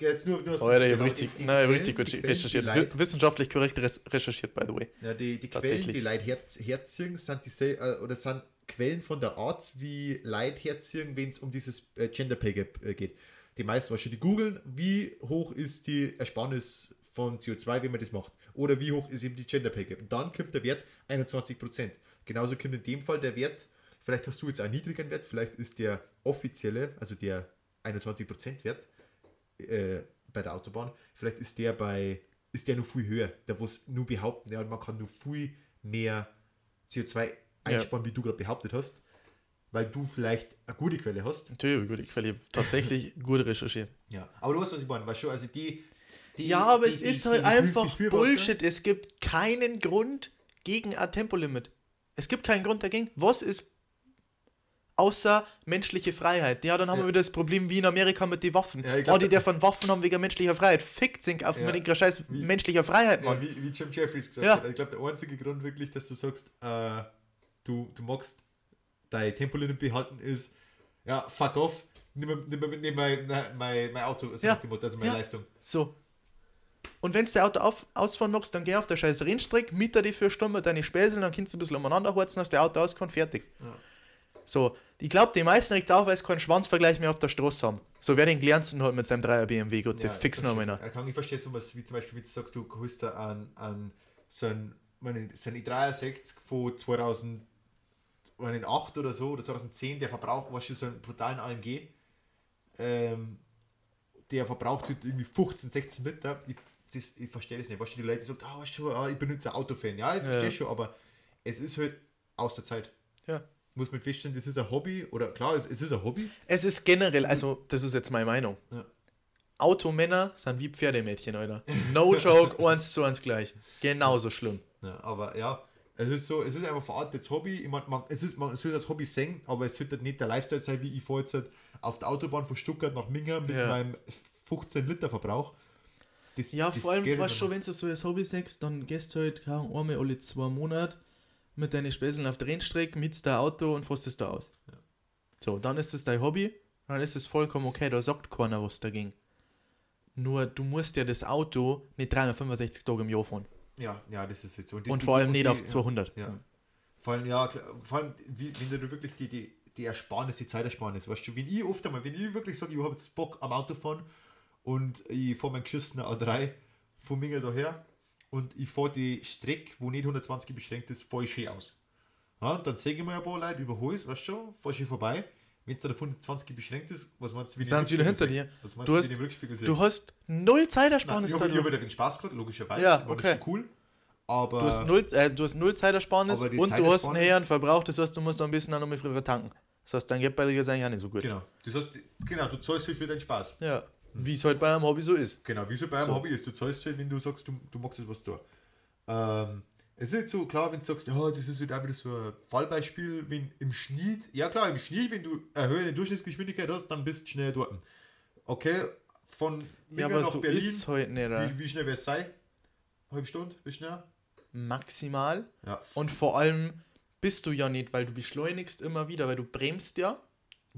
jetzt nur, nur Oh ja, ich genau, habe richtig, die- die nein, Quellen- richtig gut Quellen, recherchiert. Wissenschaftlich korrekt recherchiert, by the way. Ja, die, die Quellen, die Leute herz herziehen, sind diese, äh, oder sind Quellen von der Art, wie Leute herziehen, wenn es um dieses äh, Gender Pay Gap äh, geht. Die meisten wahrscheinlich googeln, wie hoch ist die Ersparnis von CO2, wenn man das macht. Oder wie hoch ist eben die Gender Pay Gap. Und dann kommt der Wert 21%. Genauso kommt in dem Fall der Wert, vielleicht hast du jetzt einen niedrigen Wert, vielleicht ist der offizielle, also der 21% Wert äh, bei der Autobahn, vielleicht ist der bei, ist der noch viel höher. Da wo nur behaupten, ja, man kann nur viel mehr CO2 einsparen, wie du gerade behauptet hast, weil du vielleicht eine gute Quelle hast. Natürlich, gut, ich verliere tatsächlich gut recherchiert. Ja. Aber du weißt, was ich meine, weißt du, also die. die Ja, aber die, es ist halt einfach Bullshit. Es gibt keinen Grund gegen ein Tempolimit. Es gibt keinen Grund dagegen. Was ist außer menschliche Freiheit? Ja, dann haben Ja. wir wieder das Problem wie in Amerika mit den Waffen. Ja, glaub, oh, die der von Waffen haben wegen menschlicher Freiheit. Fickt sich auf Ja. mit scheiß Wie- menschlicher Freiheit, Mann. Ja, wie, wie Jim Jeffries gesagt Ja. hat. Ich glaube, der einzige Grund wirklich, dass du sagst, äh, du, du magst dein Tempolimit behalten, ist, ja, fuck off, nimm, nimm, nimm mein, mein, mein Auto, so Ja. dem Motto, also meine Ja. Leistung. So. Und wenn du das Auto auf, ausfahren magst, dann geh auf der scheiß Rennstrecke, mieter die für Stunden deine Späßel, dann kannst du ein bisschen umeinander horzen, hast der Auto ausgefahren, fertig. Ja. So, ich glaube, die meisten regt auch, weil sie keinen Schwanzvergleich mehr auf der Straße haben. So, wer den glänzen hat mit seinem 3er BMW, sei Ja, fix ich noch einer. Ich kann ich verstehe sowas, wie zum Beispiel, wie du sagst, du holst da an, an so ein, meine, so ein i63 von 2008 oder so, oder 2010, der verbraucht, was schon so einen brutalen AMG, ähm, der verbraucht halt irgendwie 15, 16 Liter. Ich, das, ich verstehe das nicht. Weißt du, die Leute sagen, ah, weißt du, ah, ich benutze ein Autofan. Ja, ich Ja. verstehe schon, aber es ist halt aus der Zeit. Ja. Muss man feststellen, das ist ein Hobby, oder klar, es, es ist ein Hobby. Es ist generell, also, das ist jetzt meine Meinung. Ja. Automänner sind wie Pferdemädchen, Alter. No joke, eins zu eins gleich. Genauso schlimm. Ja, aber ja, es ist so, es ist einfach verartetes Hobby. Ich mein, man, es, ist, man soll das Hobby sehen, aber es sollte nicht der Lifestyle sein, wie ich fahre jetzt halt auf der Autobahn von Stuttgart nach Minga mit Ja. meinem 15 Liter Verbrauch. Das, Ja, das vor allem, weißt du, wenn du so als Hobby sagst, dann gehst du halt Ahnung, einmal alle zwei Monate mit deinen Späßeln auf der Rennstrecke, mietst dein Auto und fährst es da aus. Ja. So, dann ist es dein Hobby, dann ist es vollkommen okay, da sagt keiner was dagegen. Nur, du musst ja das Auto nicht 365 Tage im Jahr fahren. Ja, ja, das ist jetzt so. Und die- vor allem die- nicht auf 200. Ja. Vor allem, ja, klar, vor allem, wie, wenn du wirklich die, die, die Ersparnis, die Zeitersparnis, weißt du, wenn ich oft einmal, wenn ich wirklich sage, ich habe jetzt Bock am Auto fahren und ich fahre meinen geschissenen A3 von Minga daher und ich fahre die Strecke, wo nicht 120 beschränkt ist, ich schön aus. Ja, und dann sehe ich mir ein paar Leute, überhole es, weißt du schon, fahre schön vorbei. Wenn es dann auf 120 beschränkt ist, was meinst du, wie Sind wieder hinter dir? Was meinst Du hast- wie? Du hast null Nein, Zeitersparnis ich habe wieder den Spaß gehabt, logischerweise. Ja, war okay. Das so cool. Aber Du hast null, äh, du hast null Zeitersparnis und du hast einen Zeitersparnis- höheren Verbrauch, das heißt, du musst noch ein bisschen noch mal früher tanken. Das heißt, dein Geld bei dir ist eigentlich auch nicht so gut. Genau. Das heißt, genau, du zahlst halt für deinen Spaß. Ja, wie es halt bei einem Hobby so ist. Genau, wie so bei einem So. Hobby ist. Du zahlst halt, wenn du sagst, du, du magst etwas da. Ähm, es ist nicht so klar, wenn du sagst, ja, das ist halt auch wieder so ein Fallbeispiel, wenn im Schnitt, ja klar, im Schnitt, wenn du eine höhere Durchschnittsgeschwindigkeit hast, dann bist du schnell dort. Okay, von Ja, Minga aber nach so Berlin, ist halt nicht. äh, wie, wie schnell wird es sein? Halbe Stunde, wie schnell? Maximal. Ja, Und vor allem bist du ja nicht, weil du beschleunigst immer wieder, weil du bremst ja.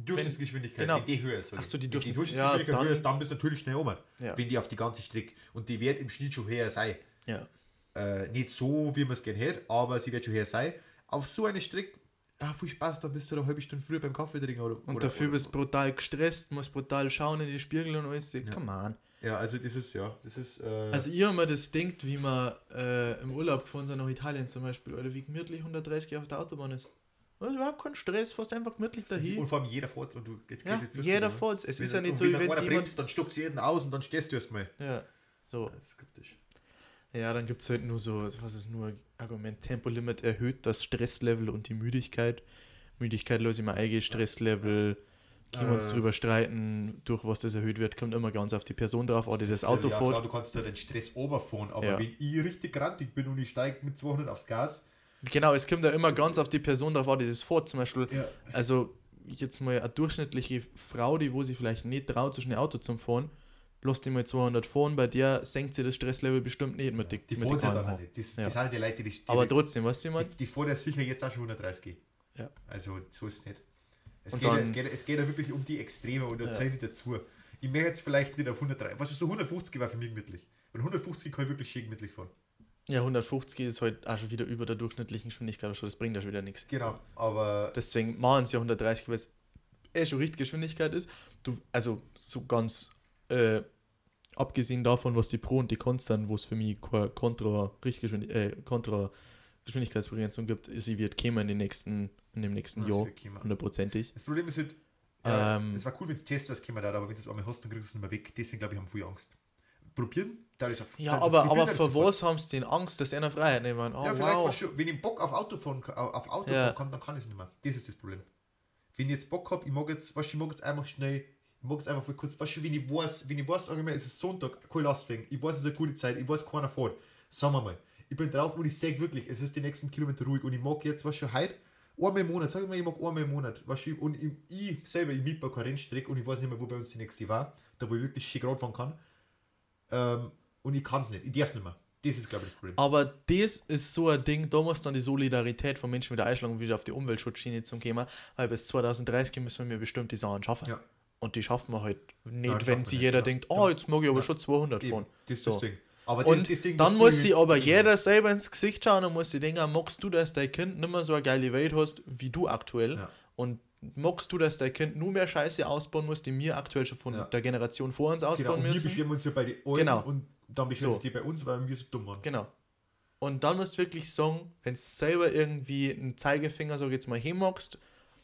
Durchschnittsgeschwindigkeit, genau. wenn die höher ist. Ach so, die Durchschnitt- Durchschnittsgeschwindigkeit ja, dann- höher ist, dann bist du natürlich schnell oben. Ja. Wenn die auf die ganze Strecke. Und die wird im Schnitt schon höher sein. Ja. Äh, nicht so, wie man es gerne hätte, aber sie wird schon höher sein. Auf so eine Strecke, ah, viel Spaß, dann bist du eine halbe Stunde früher beim Kaffee trinken. Oder, Und oder, dafür oder, bist du brutal gestresst, musst brutal schauen in die Spiegel und alles. Come on. Ja, also das ist, ja, das ist. Äh, Also ihr immer das denkt, wie man äh, im Urlaub gefahren sind nach Italien zum Beispiel, oder wie gemütlich 130 auf der Autobahn ist. Also überhaupt kein Stress, fährst einfach gemütlich dahin. und vor allem jeder fährt und du jetzt Ja, das jeder ne? fährt. Es ist ja nicht so, wenn wie wenn jemand... bremst, dann stuckst du jeden aus und dann stehst du erstmal. Ja, so. Das ist skeptisch. Ja, dann gibt es halt nur so, was ist nur Argument, Tempolimit erhöht das Stresslevel und die Müdigkeit. Müdigkeit löse ich mal eigene Stresslevel. Können wir uns Äh. drüber streiten, durch was das erhöht wird, kommt immer ganz auf die Person drauf, oder das Auto ja, fährt. Klar, du kannst da den Stress oberfahren, aber Ja. wenn ich richtig grantig bin und ich steige mit 200 aufs Gas, Genau, es kommt ja immer ganz auf die Person drauf, an, die das fährt. Zum Beispiel, Ja. also jetzt mal eine durchschnittliche Frau, die wo sie vielleicht nicht traut, so schnell Auto zum Fahren, lässt die mal 200 fahren, bei der senkt sie das Stresslevel bestimmt nicht mit, die, die mit fahren sie dann nicht. Das, Ja. das sind die Leute, die, die, Aber trotzdem, weißt du, ich die, die fahren ja sicher jetzt auch schon 130 gehen. Ja. Also so ist es nicht. Es geht, ja, dann- es, geht, ja- es geht ja wirklich um die Extreme und da Ja. zähle ich dazu. Ich möchte jetzt vielleicht nicht auf 130, was ist so 150 war für mich gemütlich. Und 150 kann ich wirklich schön gemütlich fahren. Ja, 150 ist halt auch schon wieder über der durchschnittlichen Geschwindigkeit, also das bringt ja schon wieder nichts. Genau, aber Deswegen machen sie ja 130, weil es eh schon Richtgeschwindigkeit ist. Du, also so ganz äh, abgesehen davon, was die Pro und die Cons sind, wo es für mich keine Kontra, Richtgeschwindig äh, Kontra Geschwindigkeitsbegrenzung gibt, sie wird kämen in, den nächsten, in dem nächsten Ja, Jahr, es hundertprozentig. das Problem ist halt, ja, Ähm. es war cool, wenn es Test was käme da, aber wenn du das einmal hast, dann kriegst du es nicht mehr weg. Deswegen glaube ich, haben viele Angst. Probieren, da ist auf Ja, aber, probieren aber für was haben sie denn Angst, dass einer Freiheit nehmen? Oh, ja, vielleicht wow. schon, wenn ich Bock auf Auto fahren, kann- auf Auto Ja. fahren kann, dann kann ich es nicht mehr. Das ist das Problem. Wenn ich jetzt Bock habe, ich mag jetzt, weißt, du, ich mag jetzt einfach schnell, ich mag jetzt einfach mal kurz, weißt du, wenn ich weiß, wenn ich weiß, sag ich mal, es ist Sonntag, kein Lastwagen, ich weiß, es ist eine gute Zeit, ich weiß, keiner fährt. Sagen wir mal, ich bin drauf und ich sage wirklich, es ist die nächsten Kilometer ruhig und ich mag jetzt, was schon heute, einmal im Monat, sag ich mal, ich mag einmal im Monat, weißt du, und ich, ich selber, ich miete keine Rennstrecke und ich weiß nicht mehr, wo bei uns die nächste war, da wo ich wirklich schön Rad fahren kann. Ähm, und ich kann es nicht, ich darf es nicht mehr. Das ist, glaube ich, das Problem. Aber das ist so ein Ding, da muss dann die Solidarität von Menschen wieder einschlagen, wieder auf die Umweltschutzschiene zu gehen, weil bis 2030 müssen wir mir bestimmt die Sachen schaffen. Ja. Und die schaffen wir halt nicht, die wenn sie jeder ja. denkt, oh, jetzt mag ich aber Ja. schon 200 Eben, fahren. Das ist So. das Ding. Aber Und das, das Ding, dann das muss sie aber jeder selber ins Gesicht schauen und muss sich denken, magst du, dass dein Kind nicht mehr so eine geile Welt hast, wie du aktuell? Und magst du, dass dein Kind nur mehr Scheiße ausbauen muss, die wir aktuell schon von Ja. der Generation vor uns Genau, ausbauen und wir müssen? beschweren uns ja bei den Alten Genau. und dann beschweren So. die bei uns, weil wir so dumm waren. Genau. Und dann musst du wirklich sagen, wenn du selber irgendwie einen Zeigefinger, ich jetzt mal, hinmachst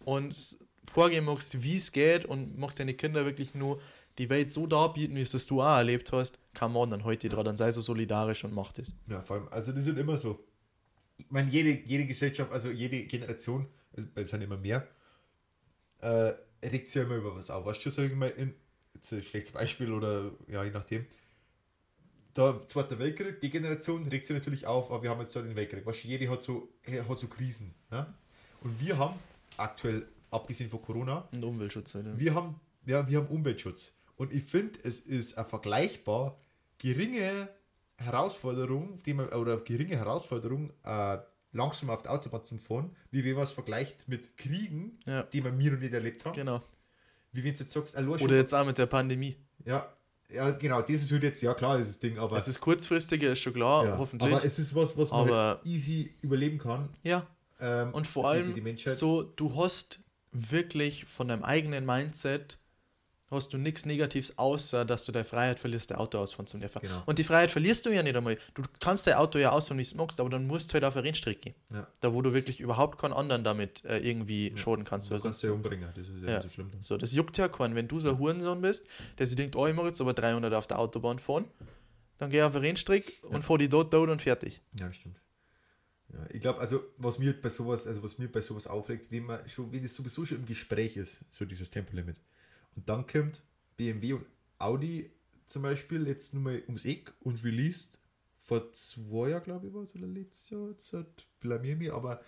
und vorgehen magst, wie es geht und machst deine Kinder wirklich nur die Welt so darbieten, wie es das du auch erlebt hast, kann man dann heute dran, dann sei so solidarisch und mach das. Ja, vor allem, also das ist immer so. Ich meine, jede, jede Gesellschaft, also jede Generation, also es sind immer mehr, äh, regt sich ja immer über was auf. Weißt du, sag ich mal, in, jetzt ein schlechtes Beispiel oder ja, je nachdem. Der Zweite Weltkrieg, die Generation regt sich natürlich auf, aber wir haben jetzt so den Weltkrieg. Weißt du, jede hat so, hat so Krisen. Ja? Und wir haben aktuell, abgesehen von Corona, Und Umweltschutz. Halt, ja. wir haben, ja, wir haben Umweltschutz. Und ich finde, es ist eine vergleichbar geringe Herausforderung, die man, oder geringe Herausforderung, äh, langsam auf der Autobahn zu fahren, wie wenn man es vergleicht mit Kriegen, Ja. die wir mir noch nicht erlebt haben. Genau. Wie wenn du jetzt sagst, allein schon- Oder jetzt auch mit der Pandemie. ja, ja, genau, das ist halt jetzt, ja klar, dieses Ding, aber, Es ist kurzfristiger, ist schon klar, ja, hoffentlich. aber es ist was, was man Aber- halt easy überleben kann. ja. Ähm, Und vor die- allem die Menschheit. so, du hast wirklich von deinem eigenen Mindset hast du nichts Negatives, außer dass du deine Freiheit verlierst, dein Auto ausfahren zu dürfen. Genau. Und die Freiheit verlierst du ja nicht einmal. Du kannst dein Auto ja ausfahren, wie du es magst, aber dann musst du halt auf eine Rennstrecke gehen. Ja. Da, wo du wirklich überhaupt keinen anderen damit äh, irgendwie schaden kannst. Du oder kannst ja umbringen, das ist ja, Ja. nicht so schlimm. Dann. so, das juckt ja keinen. Wenn du so ein Hurensohn bist, der sich denkt, oh, ich mag jetzt aber 300 auf der Autobahn fahren, dann geh auf eine Rennstrecke und fahr die dort, dort und fertig. Ja, stimmt. Ja, ich glaube, also was mir bei sowas, also was mir bei sowas aufregt, wenn man schon, wenn es sowieso schon im Gespräch ist, so dieses Tempolimit. Und dann kommt BMW und Audi zum Beispiel jetzt nur mal ums Eck und released vor zwei Jahren, glaube ich, war es, oder letztes Jahr, jetzt hat blamier mich, aber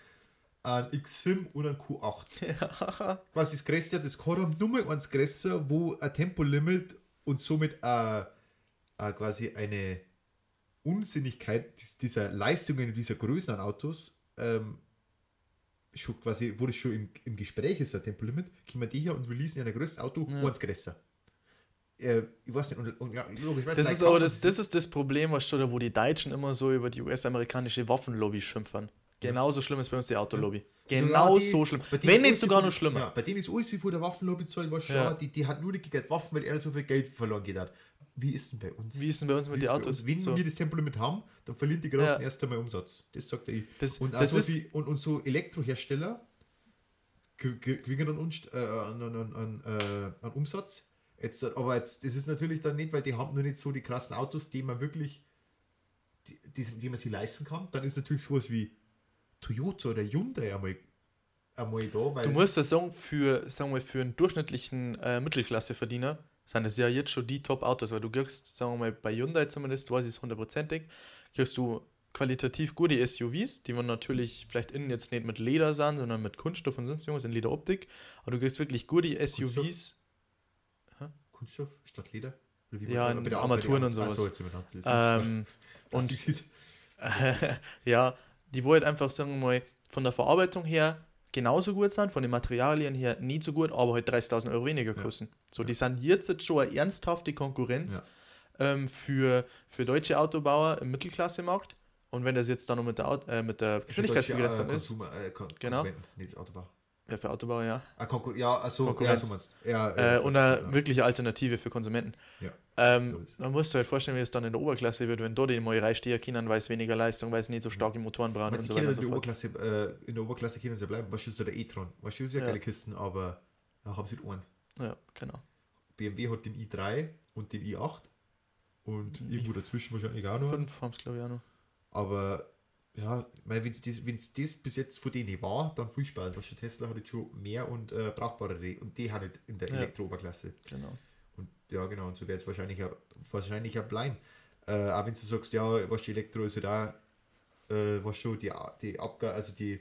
ein X5 und ein Q8. Quasi das größte, das Korram Nummer eins größer, wo ein Tempolimit und somit äh, äh, quasi eine Unsinnigkeit dies- dieser Leistungen, dieser Größen an Autos ähm, schon quasi, wo das schon im, im Gespräch ist, ein Tempolimit, kommen die hier und releasen ein größtes Auto, Ja. eins größer. Äh, ich weiß nicht, und, und ja, logisch, weißt, Das ist aber das, das ist das Problem, was schon, wo die Deutschen immer so über die US-amerikanische Waffenlobby schimpfen. Genauso schlimm ist bei uns die Autolobby. Genau Sogar die- so schlimm. Wenn nicht sogar noch schlimmer. Ja, bei denen ist alles von der Waffenlobby zahlt, was schon, Ja. die, die hat nur nicht gegen Waffen, weil er so viel Geld verloren geht hat. Wie ist denn bei uns? Wie ist denn bei uns mit den Autos? Wenn So. wir das Tempolimit haben, dann verlieren die Großen Ja. erst einmal Umsatz. Das sagt er ich. Das- und, das so ist- wie, und, und so Elektrohersteller ge- ge- gewinnen an, äh, an, an, an, an, äh, an Umsatz. Jetzt, aber jetzt, das ist natürlich dann nicht, weil die haben nur nicht so die krassen Autos, die man wirklich, die, die, die man sich leisten kann. Dann ist natürlich sowas wie Toyota oder Hyundai einmal, einmal da, Du musst ja sagen, für, sagen wir, für einen durchschnittlichen äh, Mittelklasseverdiener sind das ja jetzt schon die Top-Autos, weil du kriegst, sagen wir mal, bei Hyundai zumindest, weiß ich es hundertprozentig, kriegst du qualitativ gute SUVs, die man natürlich vielleicht innen jetzt nicht mit Leder sind, sondern mit Kunststoff und sonst irgendwas in Lederoptik, aber du kriegst wirklich gute SUVs, Kunststoff statt Leder. Ja, in Armaturen und sowas. so, ähm, und ja, die wollen einfach, sagen wir mal, von der Verarbeitung her genauso gut sein, von den Materialien her nicht so gut, aber halt 30.000 Euro weniger Ja. kosten. So, die sind jetzt, schon eine ernsthafte Konkurrenz ähm, für, für deutsche Autobauer im Mittelklassemarkt. Und wenn das jetzt dann noch mit der, Aut äh, mit der Geschwindigkeitsbegrenzung äh, ist, Konsumer, äh, Kon Genau. Nicht Autobau. Ja, für Autobauer, ja. Ah, Konkur ja, also, ja, Konkurrenz. so meinst du. ja, Äh, und eine ja. wirkliche Alternative für Konsumenten. Ja. Ähm, So dann musst du halt vorstellen, wie es dann in der Oberklasse wird, wenn dort die neue Reichsteher können, weil es weniger Leistung, weil es nicht so starke Motoren brauchen Man und so weiter in und der so. Oberklasse, äh, in der Oberklasse können sie bleiben. Was ist so der e-tron? Was ist ja Ja. geile Kisten, aber ja, haben sie einen. Ja, genau. BMW hat den i3 und den i8 und irgendwo dazwischen wahrscheinlich auch noch. Fünf haben es, glaube ich, auch noch. Aber ja, wenn es das, wenn's das bis jetzt von denen war, dann viel Spaß. Was Tesla hat jetzt schon mehr und äh, brauchbarere und die hat nicht in der Ja. Elektro-Oberklasse. Genau. Und ja, genau, und so wird es wahrscheinlich, auch- wahrscheinlich auch bleiben. Äh, auch wenn du sagst, ja, was die Elektro ist ja da, äh, was schon die, die Abgase, also die,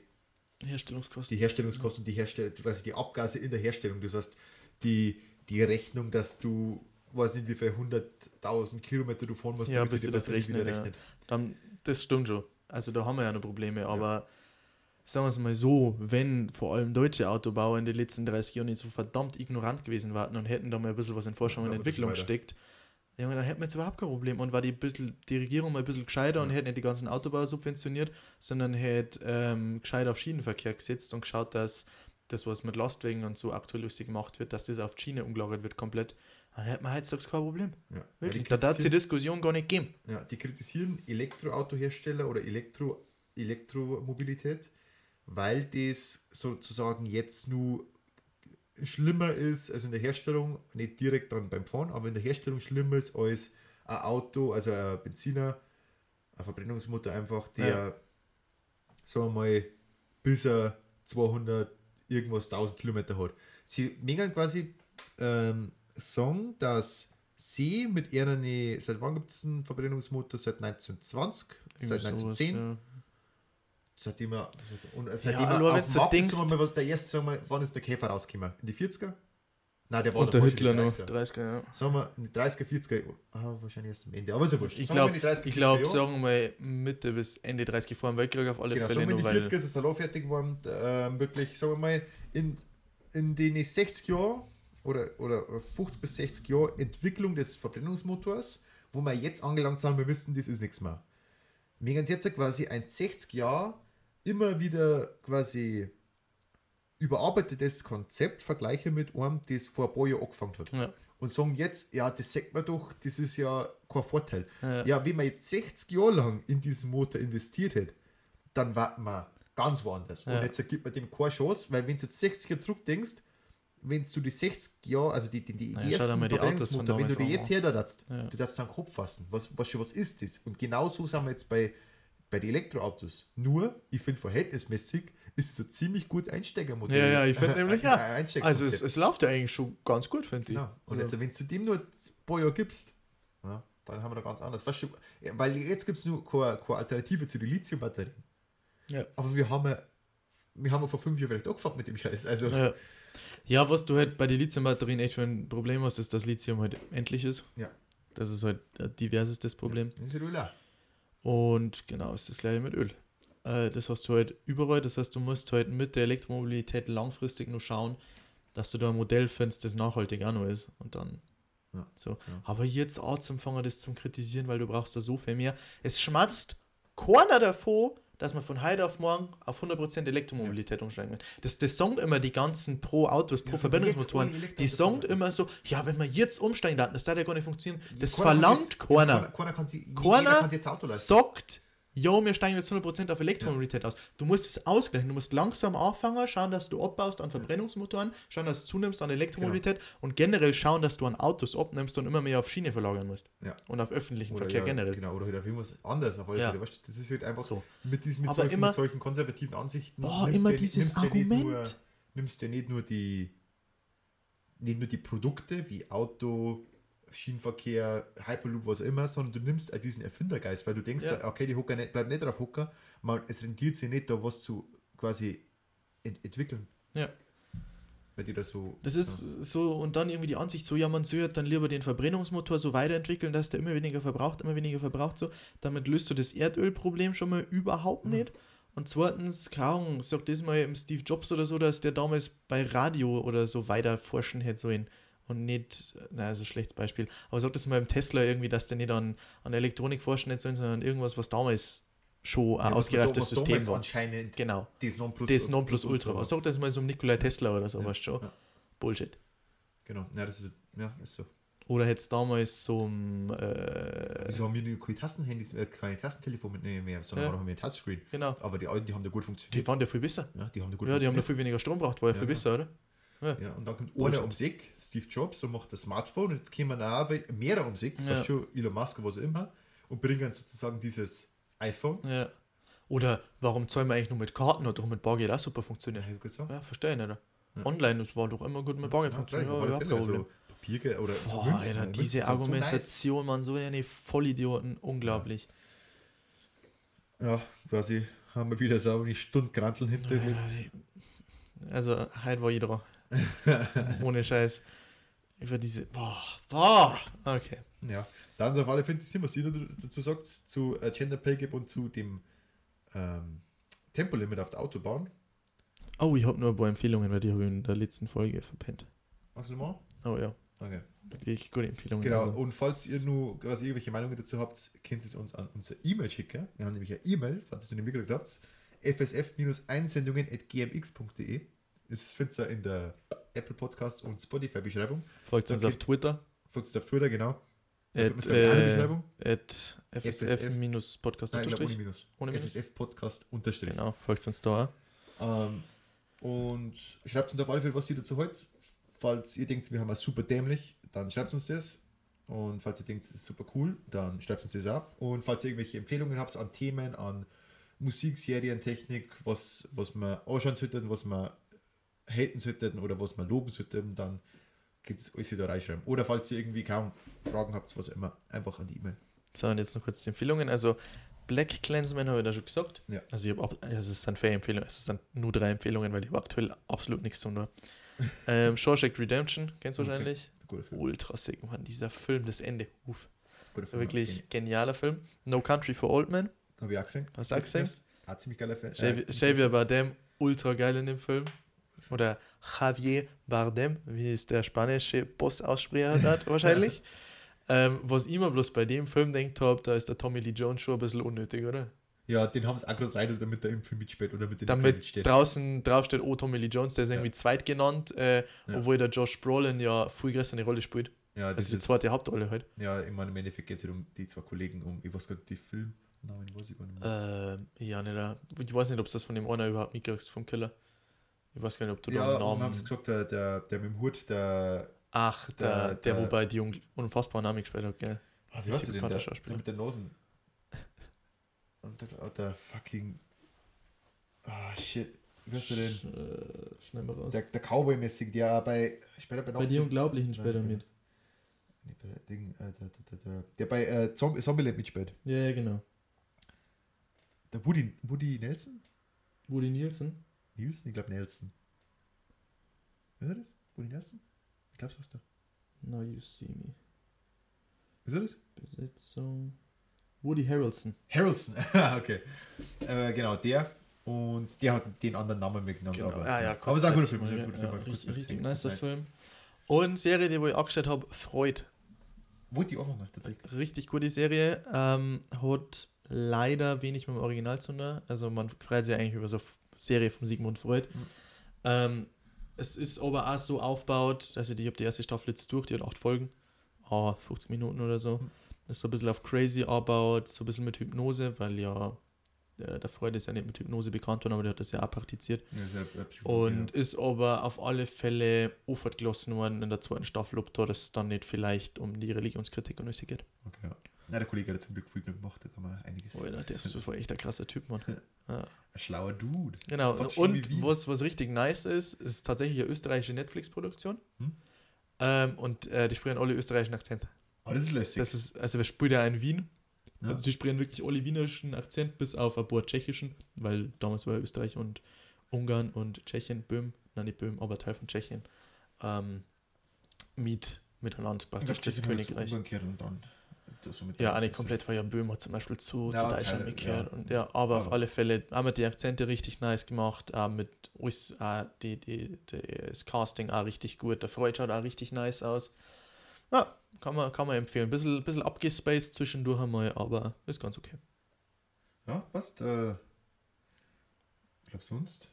Herstellungskosten. die Herstellungskosten, die Herstell quasi die Abgase in der Herstellung. Das heißt, die, die Rechnung, dass du, weiß nicht, wie viel 100.000 Kilometer du fahren musst, Ja, bis sie das wieder rechnen, ja. Dann, das stimmt schon. Also da haben wir ja noch Probleme, aber sagen wir es mal so, wenn vor allem deutsche Autobauer in den letzten 30 Jahren nicht so verdammt ignorant gewesen waren und hätten da mal ein bisschen was in Forschung und Ja, Entwicklung weiter. steckt, ja, dann hätten wir jetzt überhaupt kein Problem. Und war die, bisschen, die Regierung mal ein bisschen gescheiter und Ja. hätte nicht die ganzen Autobauer subventioniert, sondern hätte ähm, gescheit auf Schienenverkehr gesetzt und geschaut, dass das, was mit Lastwagen und so aktuell lustig gemacht wird, dass das auf die Schiene umgelagert wird komplett, dann hätten wir heutzutage kein Problem. Ja. Wirklich, Ja, da darf es die Diskussion gar nicht geben. Ja, die kritisieren Elektroautohersteller oder Elektro, Elektromobilität, weil das sozusagen jetzt nur schlimmer ist, also in der Herstellung, nicht direkt dann beim Fahren, aber in der Herstellung schlimmer ist als ein Auto, also ein Benziner, ein Verbrennungsmotor einfach, der, Ja. sagen wir mal, bis er 200 irgendwas 1000 Kilometer hat. Sie mengen quasi ähm, sagen, dass sie mit ihren, seit wann gibt es einen Verbrennungsmotor? Seit 1920, seit Irgendwie 1910, sowas, seitdem er, und seitdem Ja, er nur auf dem Markt ist, mal, was der erste, sagen wir, wann ist der Käfer rausgekommen? In die 40er? Nein, der war Unter Hitler noch, 30er. 30er, ja. Sagen wir, in die 30er, 40er, ah, wahrscheinlich erst am Ende, aber ist ja wurscht. Ich glaube, in die 30er, ich 40er glaube, Jahre. sagen wir mal Mitte bis Ende 30 vor dem Weltkrieg auf alle Genau, Fälle sagen wir in die weil 40er ist das Salon fertig geworden, ähm, wirklich, sagen wir mal, in, in den 60 Jahren oder, oder 50 bis 60 Jahren Entwicklung des Verbrennungsmotors, wo wir jetzt angelangt sind, wir wissen, das ist nichts mehr. Wir haben jetzt quasi ein 60 Jahre immer wieder quasi überarbeitetes Konzept vergleiche mit einem, das vor ein paar Jahren angefangen hat. ja, Und sagen jetzt, ja, das sagt man doch, das ist ja kein Vorteil. Ja. Ja, wenn man jetzt 60 Jahre lang in diesen Motor investiert hätte, dann warten wir ganz woanders. Ja. Und jetzt gibt man dem keine Chance, weil wenn du jetzt 60 Jahre zurückdenkst, wenn du die 60 Jahre, also die, die, die, Ja, die ersten Verbrennungsmotor, wenn du die jetzt an. herdarfst, Ja. du darfst dann Kopf fassen. Was, was, was ist das? Und genauso sind wir jetzt bei, bei den Elektroautos. Nur, ich finde verhältnismäßig, ist es ein ziemlich gut Einsteigermodell. ja, ja, ich finde nämlich ja. Also es, es läuft ja eigentlich schon ganz gut, finde ich. Genau. Und Also, jetzt, wenn du dem nur ein paar Jahre gibst, ja, dann haben wir da ganz anders. Weißt du, ja, weil jetzt gibt es nur keine, keine Alternative zu den Lithium-Batterien. ja. Aber wir haben ja, wir haben ja vor fünf Jahren vielleicht angefangen mit dem Scheiß. Also, Ja. Ja, was du halt bei den Lithium-Batterien echt für ein Problem hast, ist, dass Lithium halt endlich ist. Ja. Das ist halt Problem. das ist ja. Und genau, ist das gleiche mit Öl. Äh, das hast du halt überall. Das heißt, du musst halt mit der Elektromobilität langfristig nur schauen, dass du da ein Modell findest, das nachhaltig auch noch ist. Und dann Ja, so. ja. Aber jetzt auch zum Fangen das zum Kritisieren, weil du brauchst da so viel mehr. Es schmatzt keiner davor, dass man von heute auf morgen auf 100% Elektromobilität umsteigen wird. Das, das sagen immer die ganzen Pro-Autos, Ja, Pro-Verbindungsmotoren. Elektro- Die sagen immer so, ja, wenn wir jetzt umsteigen, dann, das darf ja gar nicht funktionieren. Das Keiner verlangt jetzt- keiner. Keiner kann sich, Keiner leisten. sagt, ja, wir steigen jetzt 100% auf Elektromobilität aus. Du musst es ausgleichen. Du musst langsam anfangen, schauen, dass du abbaust an Verbrennungsmotoren, schauen, dass du zunimmst an Elektromobilität und generell schauen, dass du an Autos abnimmst und immer mehr auf Schiene verlagern musst. Ja. Und auf öffentlichen Oder Verkehr ja, generell. Genau, oder halt auf irgendwas anderes. Auf alle Ja. Weißt das ist halt einfach So. mit, diesen, mit, solchen, immer- mit solchen konservativen Ansichten. Boah, immer ja- dieses ja nicht Nur, Argument. nimmst du nicht nur die nicht nur die Produkte wie Auto, Schienenverkehr, Hyperloop, was auch immer, sondern du nimmst auch diesen Erfindergeist, weil du denkst, Ja. okay, die Hocker nicht, bleibt nicht drauf Hocker, mal, es rentiert sich nicht, da was zu quasi ent entwickeln. Ja. Weil die das so. Das ist so, und dann irgendwie die Ansicht so, ja, man sollte dann lieber den Verbrennungsmotor so weiterentwickeln, dass der immer weniger verbraucht, immer weniger verbraucht, so. Damit löst du das Erdölproblem schon mal überhaupt Mhm. nicht. Und zweitens, Ahnung, sagt das mal im Steve Jobs oder so, dass der damals bei Radio oder so weiter forschen hätte sollen. Und nicht, na, also schlechtes Beispiel, aber sagt das mal im Tesla irgendwie, dass der nicht an, an Elektronik forschen hätte sollen, sondern irgendwas, was damals schon ein Ja, ausgereiftes was System damals war. Anscheinend Genau. das Nonplus, Das Nonplusultra war. Sag das mal so um Nikolai Tesla oder so, Ja, schon. ja. Bullshit. Genau, ja, das ist, ja, ist so. Oder hätte es damals so ein, äh, Wieso haben wir nur keine Tastenhandys, äh, keine Tastentelefon mitnehmen mehr, sondern Ja. haben wir ein Touchscreen. genau, Aber die alten, die haben da gut funktioniert. die waren ja viel besser. ja, die haben da gut Ja, die haben da viel weniger Strom braucht, war ja viel besser, oder? Ja, und dann kommt Bullshit. einer ums Eck, Steve Jobs, und macht das Smartphone. Und jetzt kommen auch mehrere ums Eck, Ja. schon Elon Musk, was auch immer, und bringen sozusagen dieses iPhone. Ja. Oder warum zahlen wir eigentlich nur mit Karten oder doch mit Bargeld auch super Ja, funktioniert? hab ich. Ja, verstehe ich nicht. Ja. Online, das war doch immer gut mit Bargeld Ja, funktioniert. Ja, überhaupt Fälle, kein Problem. also Papiergeld oder so Boah, Münzen, Alter, Münzen diese sind so Argumentation, man, so eine Vollidioten, unglaublich. nice. Ja, quasi haben wir wieder so eine Stunde Granteln hinter Ja, Also, heute war jeder. Ohne Scheiß. Über diese. Boah, boah. Okay. Ja, dann ist auf alle Fälle interessiert, was ihr dazu sagt, zu äh, Gender Pay Gap und zu dem ähm, Tempolimit auf der Autobahn. Oh, ich habe nur ein paar Empfehlungen, weil die habe ich in der letzten Folge verpennt. Hast du mal? Oh ja, Okay. wirklich gute Empfehlungen. Genau, Also, und falls ihr nur quasi irgendwelche Meinungen dazu habt, könnt ihr es uns an unsere E-Mail schicken. Wir haben nämlich eine E-Mail, falls ihr es noch nicht mitgekriegt habt, fsf-einsendungen.gmx.de. Das findet ihr in der Apple Podcast und Spotify Beschreibung. folgt uns auf Twitter. Folgt uns auf Twitter, genau. At, man es äh, at fsf-podcast Nein, ohne. Minus. Ohne Minus? FSF Podcast unterstrich. Genau, folgt uns da. auch. Ähm, und schreibt uns auf alle Fälle, was ihr dazu wollt. Falls ihr denkt, wir haben was super dämlich, dann schreibt uns das. Und falls ihr denkt, es ist super cool, dann schreibt uns das auch. Und falls ihr irgendwelche Empfehlungen habt an Themen, an Musik, Serien, Technik, was, was wir anschauen sollten, was wir haten sollten oder was wir loben sollten, dann geht es alles wieder reinschreiben. Oder falls ihr irgendwie kaum Fragen habt, was immer, einfach an die E-Mail. So, und jetzt noch kurz die Empfehlungen. Also, Black Clansman habe ich da schon gesagt. Ja. Also, ich habe auch, also es sind vier Empfehlungen, es sind nur drei Empfehlungen, weil ich habe aktuell absolut nichts zu tun. ähm, Shawshank Redemption, kennst du wahrscheinlich? Ultra sick, Mann, dieser Film, das Ende. Uff, Film. wirklich genialer Film. No Country for Old Men. Habe ich auch gesehen. Hast du auch gesehen? Ah, ziemlich geiler Film. Äh, Xavier Bardem, ultra geil in dem Film. Oder Javier Bardem, wie es der spanische Boss aussprechen hat, wahrscheinlich. ähm, was ich mir bloß bei dem Film denkt habe, da ist der Tommy Lee Jones schon ein bisschen unnötig, oder? Ja, den haben sie auch gerade rein, damit er im Film mitspielt oder mit den Damit steht. draußen draufsteht, oh, Tommy Lee Jones, der ist Ja. irgendwie zweit genannt, äh, Ja. obwohl der Josh Brolin ja viel größer eine Rolle spielt. Ja, Also die zweite Hauptrolle halt. Ja, ich meine, im Endeffekt geht es um die zwei Kollegen, um, ich weiß gar nicht, die Filmnamen, weiß ich gar nicht mehr. Ähm, ja, nicht, äh, ich weiß nicht, ob du das von dem einer überhaupt mitkriegst, vom Killer. Ich weiß gar nicht, ob du da ja, einen und haben Namen. sie gesagt, der, der, der mit dem Hut, der, Ach, der, der- der, der- wobei die un unfassbaren Namen gespielt hat, gell? ah, wie heißt der denn, der, Schauspieler. der mit den Nosen. Und der, der fucking, ah, shit, wie heißt der denn? Äh, schnell mal raus. Der, der Cowboy-mäßig, der bei, später bei Bei die Unglaublichen später mit. Ding, äh, der, der, der, der, der bei äh, Zombie, Zombieland mitspielt. Ja, ja, genau. Der Woody, Woody Nelson? Woody Nielsen. Nielsen? Ich glaube Nelson. Ist er das? Woody Nelson? Ich glaube, so ist er. Now you see me. Ist er das? Besetzung. Woody Harrelson. Harrelson, okay. Äh, genau, der. Und der hat den anderen Namen mitgenommen. Genau. Aber, ja, ja, aber es ist ein guter Film. Ein guter Film, ja, richtig, richtig nicer Nice. Film. Und Serie, die wo ich angeschaut habe, Freud. Wollte ich auch mal tatsächlich. Richtig gute Serie. Ähm, hat leider wenig mit dem Original zu tun. Also man freut sich eigentlich über so Serie von Sigmund Freud. Mhm. Ähm, es ist aber auch so aufgebaut, also ich habe die erste Staffel jetzt durch, die hat acht Folgen. Ah, 50 Minuten oder so. Mhm. Ist so ein bisschen auf crazy aufgebaut, so ein bisschen mit Hypnose, weil ja äh, der Freud ist ja nicht mit Hypnose bekannt worden, aber der hat das ja auch praktiziert. Ja, ist ja, Und ist aber auf alle Fälle offert gelassen worden in der zweiten Staffel, ob da das dann nicht vielleicht um die Religionskritik und alles geht. Okay. Na, der Kollege hat zum Glück viel gemacht, da kann man einiges Alter, der, das war echt ein krasser Typ, Mann. Ja. Ein schlauer Dude. Genau, und was, was richtig nice ist, ist tatsächlich eine österreichische Netflix-Produktion. Hm? Ähm, und äh, die sprechen alle österreichischen Akzent. Aber das ist lässig. Das ist, also wir spielen ja in Wien. Ja. Also die sprechen wirklich alle wienerischen Akzent, bis auf ein paar tschechischen, weil damals war ja Österreich und Ungarn und Tschechien, Böhm, nein nicht Böhm, aber Teil von Tschechien, ähm, mit, miteinander praktisch das Königreich. Umgekehrt und dann so mit Ja, eigentlich komplett, weil ja Böhm hat zum Beispiel zu, Ja, zu Deutschland Teile, gekehrt. ja. Und ja, aber auf Aber- alle Fälle haben wir die Akzente richtig nice gemacht, auch mit alles, auch die, die, die, das Casting auch richtig gut. Der Freud schaut auch richtig nice aus. Ja, kann man, kann man empfehlen. Bisschen, bisschen abgespaced zwischendurch einmal, aber ist ganz okay. Ja, passt. Äh, ich glaube sonst.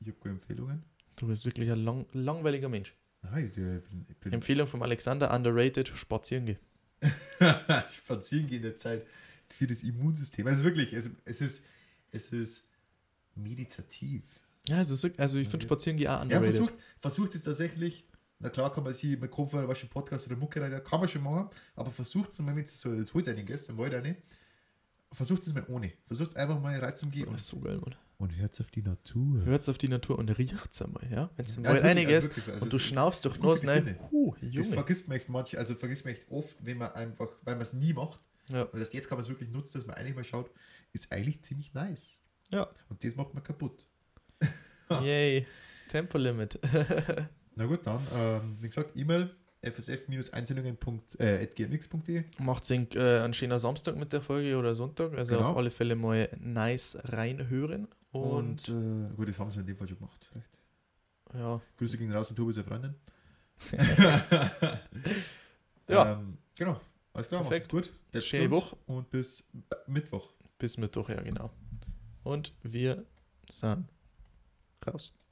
Ich habe gute Empfehlungen. Du bist wirklich ein lang, langweiliger Mensch. Nein, ich bin, ich bin Empfehlung vom Alexander, underrated, spazieren gehen. spazieren gehen in der Zeit für das Immunsystem. Also wirklich, es, es ist es ist meditativ. Ja, es ist, also ich finde spazieren gehen auch Ja, underrated. versucht, versucht es tatsächlich. Na klar kann man sich mit Kopfhörer, was schon Podcast oder Mucke rein, kann man schon machen, aber versucht es mal, wenn es so jetzt holt einiges im Wald auch nicht. Versucht es mal ohne. Versucht es einfach mal rein zum Gehen das ist so geil, Mann. Und hört auf die Natur. Hört's auf die Natur und riecht's einmal, ja? Wenn es Ja, mal ist wirklich- einiges also so. Also und du es- schnaufst durch ist Nase rein. Huh, Das vergisst man echt manch, also vergisst man echt oft, wenn man einfach, weil man es nie macht. Ja. Und das jetzt kann man es wirklich nutzen, dass man eigentlich mal schaut, ist eigentlich ziemlich nice. Ja. Und das macht man kaputt. Yay. Tempolimit. Na gut, dann, ähm, wie gesagt, E-Mail fsf-einsendungen.gmx.de. Macht Sinn, äh, ein schöner Samstag mit der Folge oder Sonntag. Also Genau. auf alle Fälle mal nice reinhören. Und, Und, äh, gut, das haben sie in dem Fall schon gemacht. Vielleicht. ja, Grüße gehen raus an Tobi, seine Freundin. Ja. Ähm, genau. Alles klar, Perfekt. gut. Bleibt Schöne Woche. Und bis Mittwoch. bis Mittwoch, ja genau. Und wir sind raus.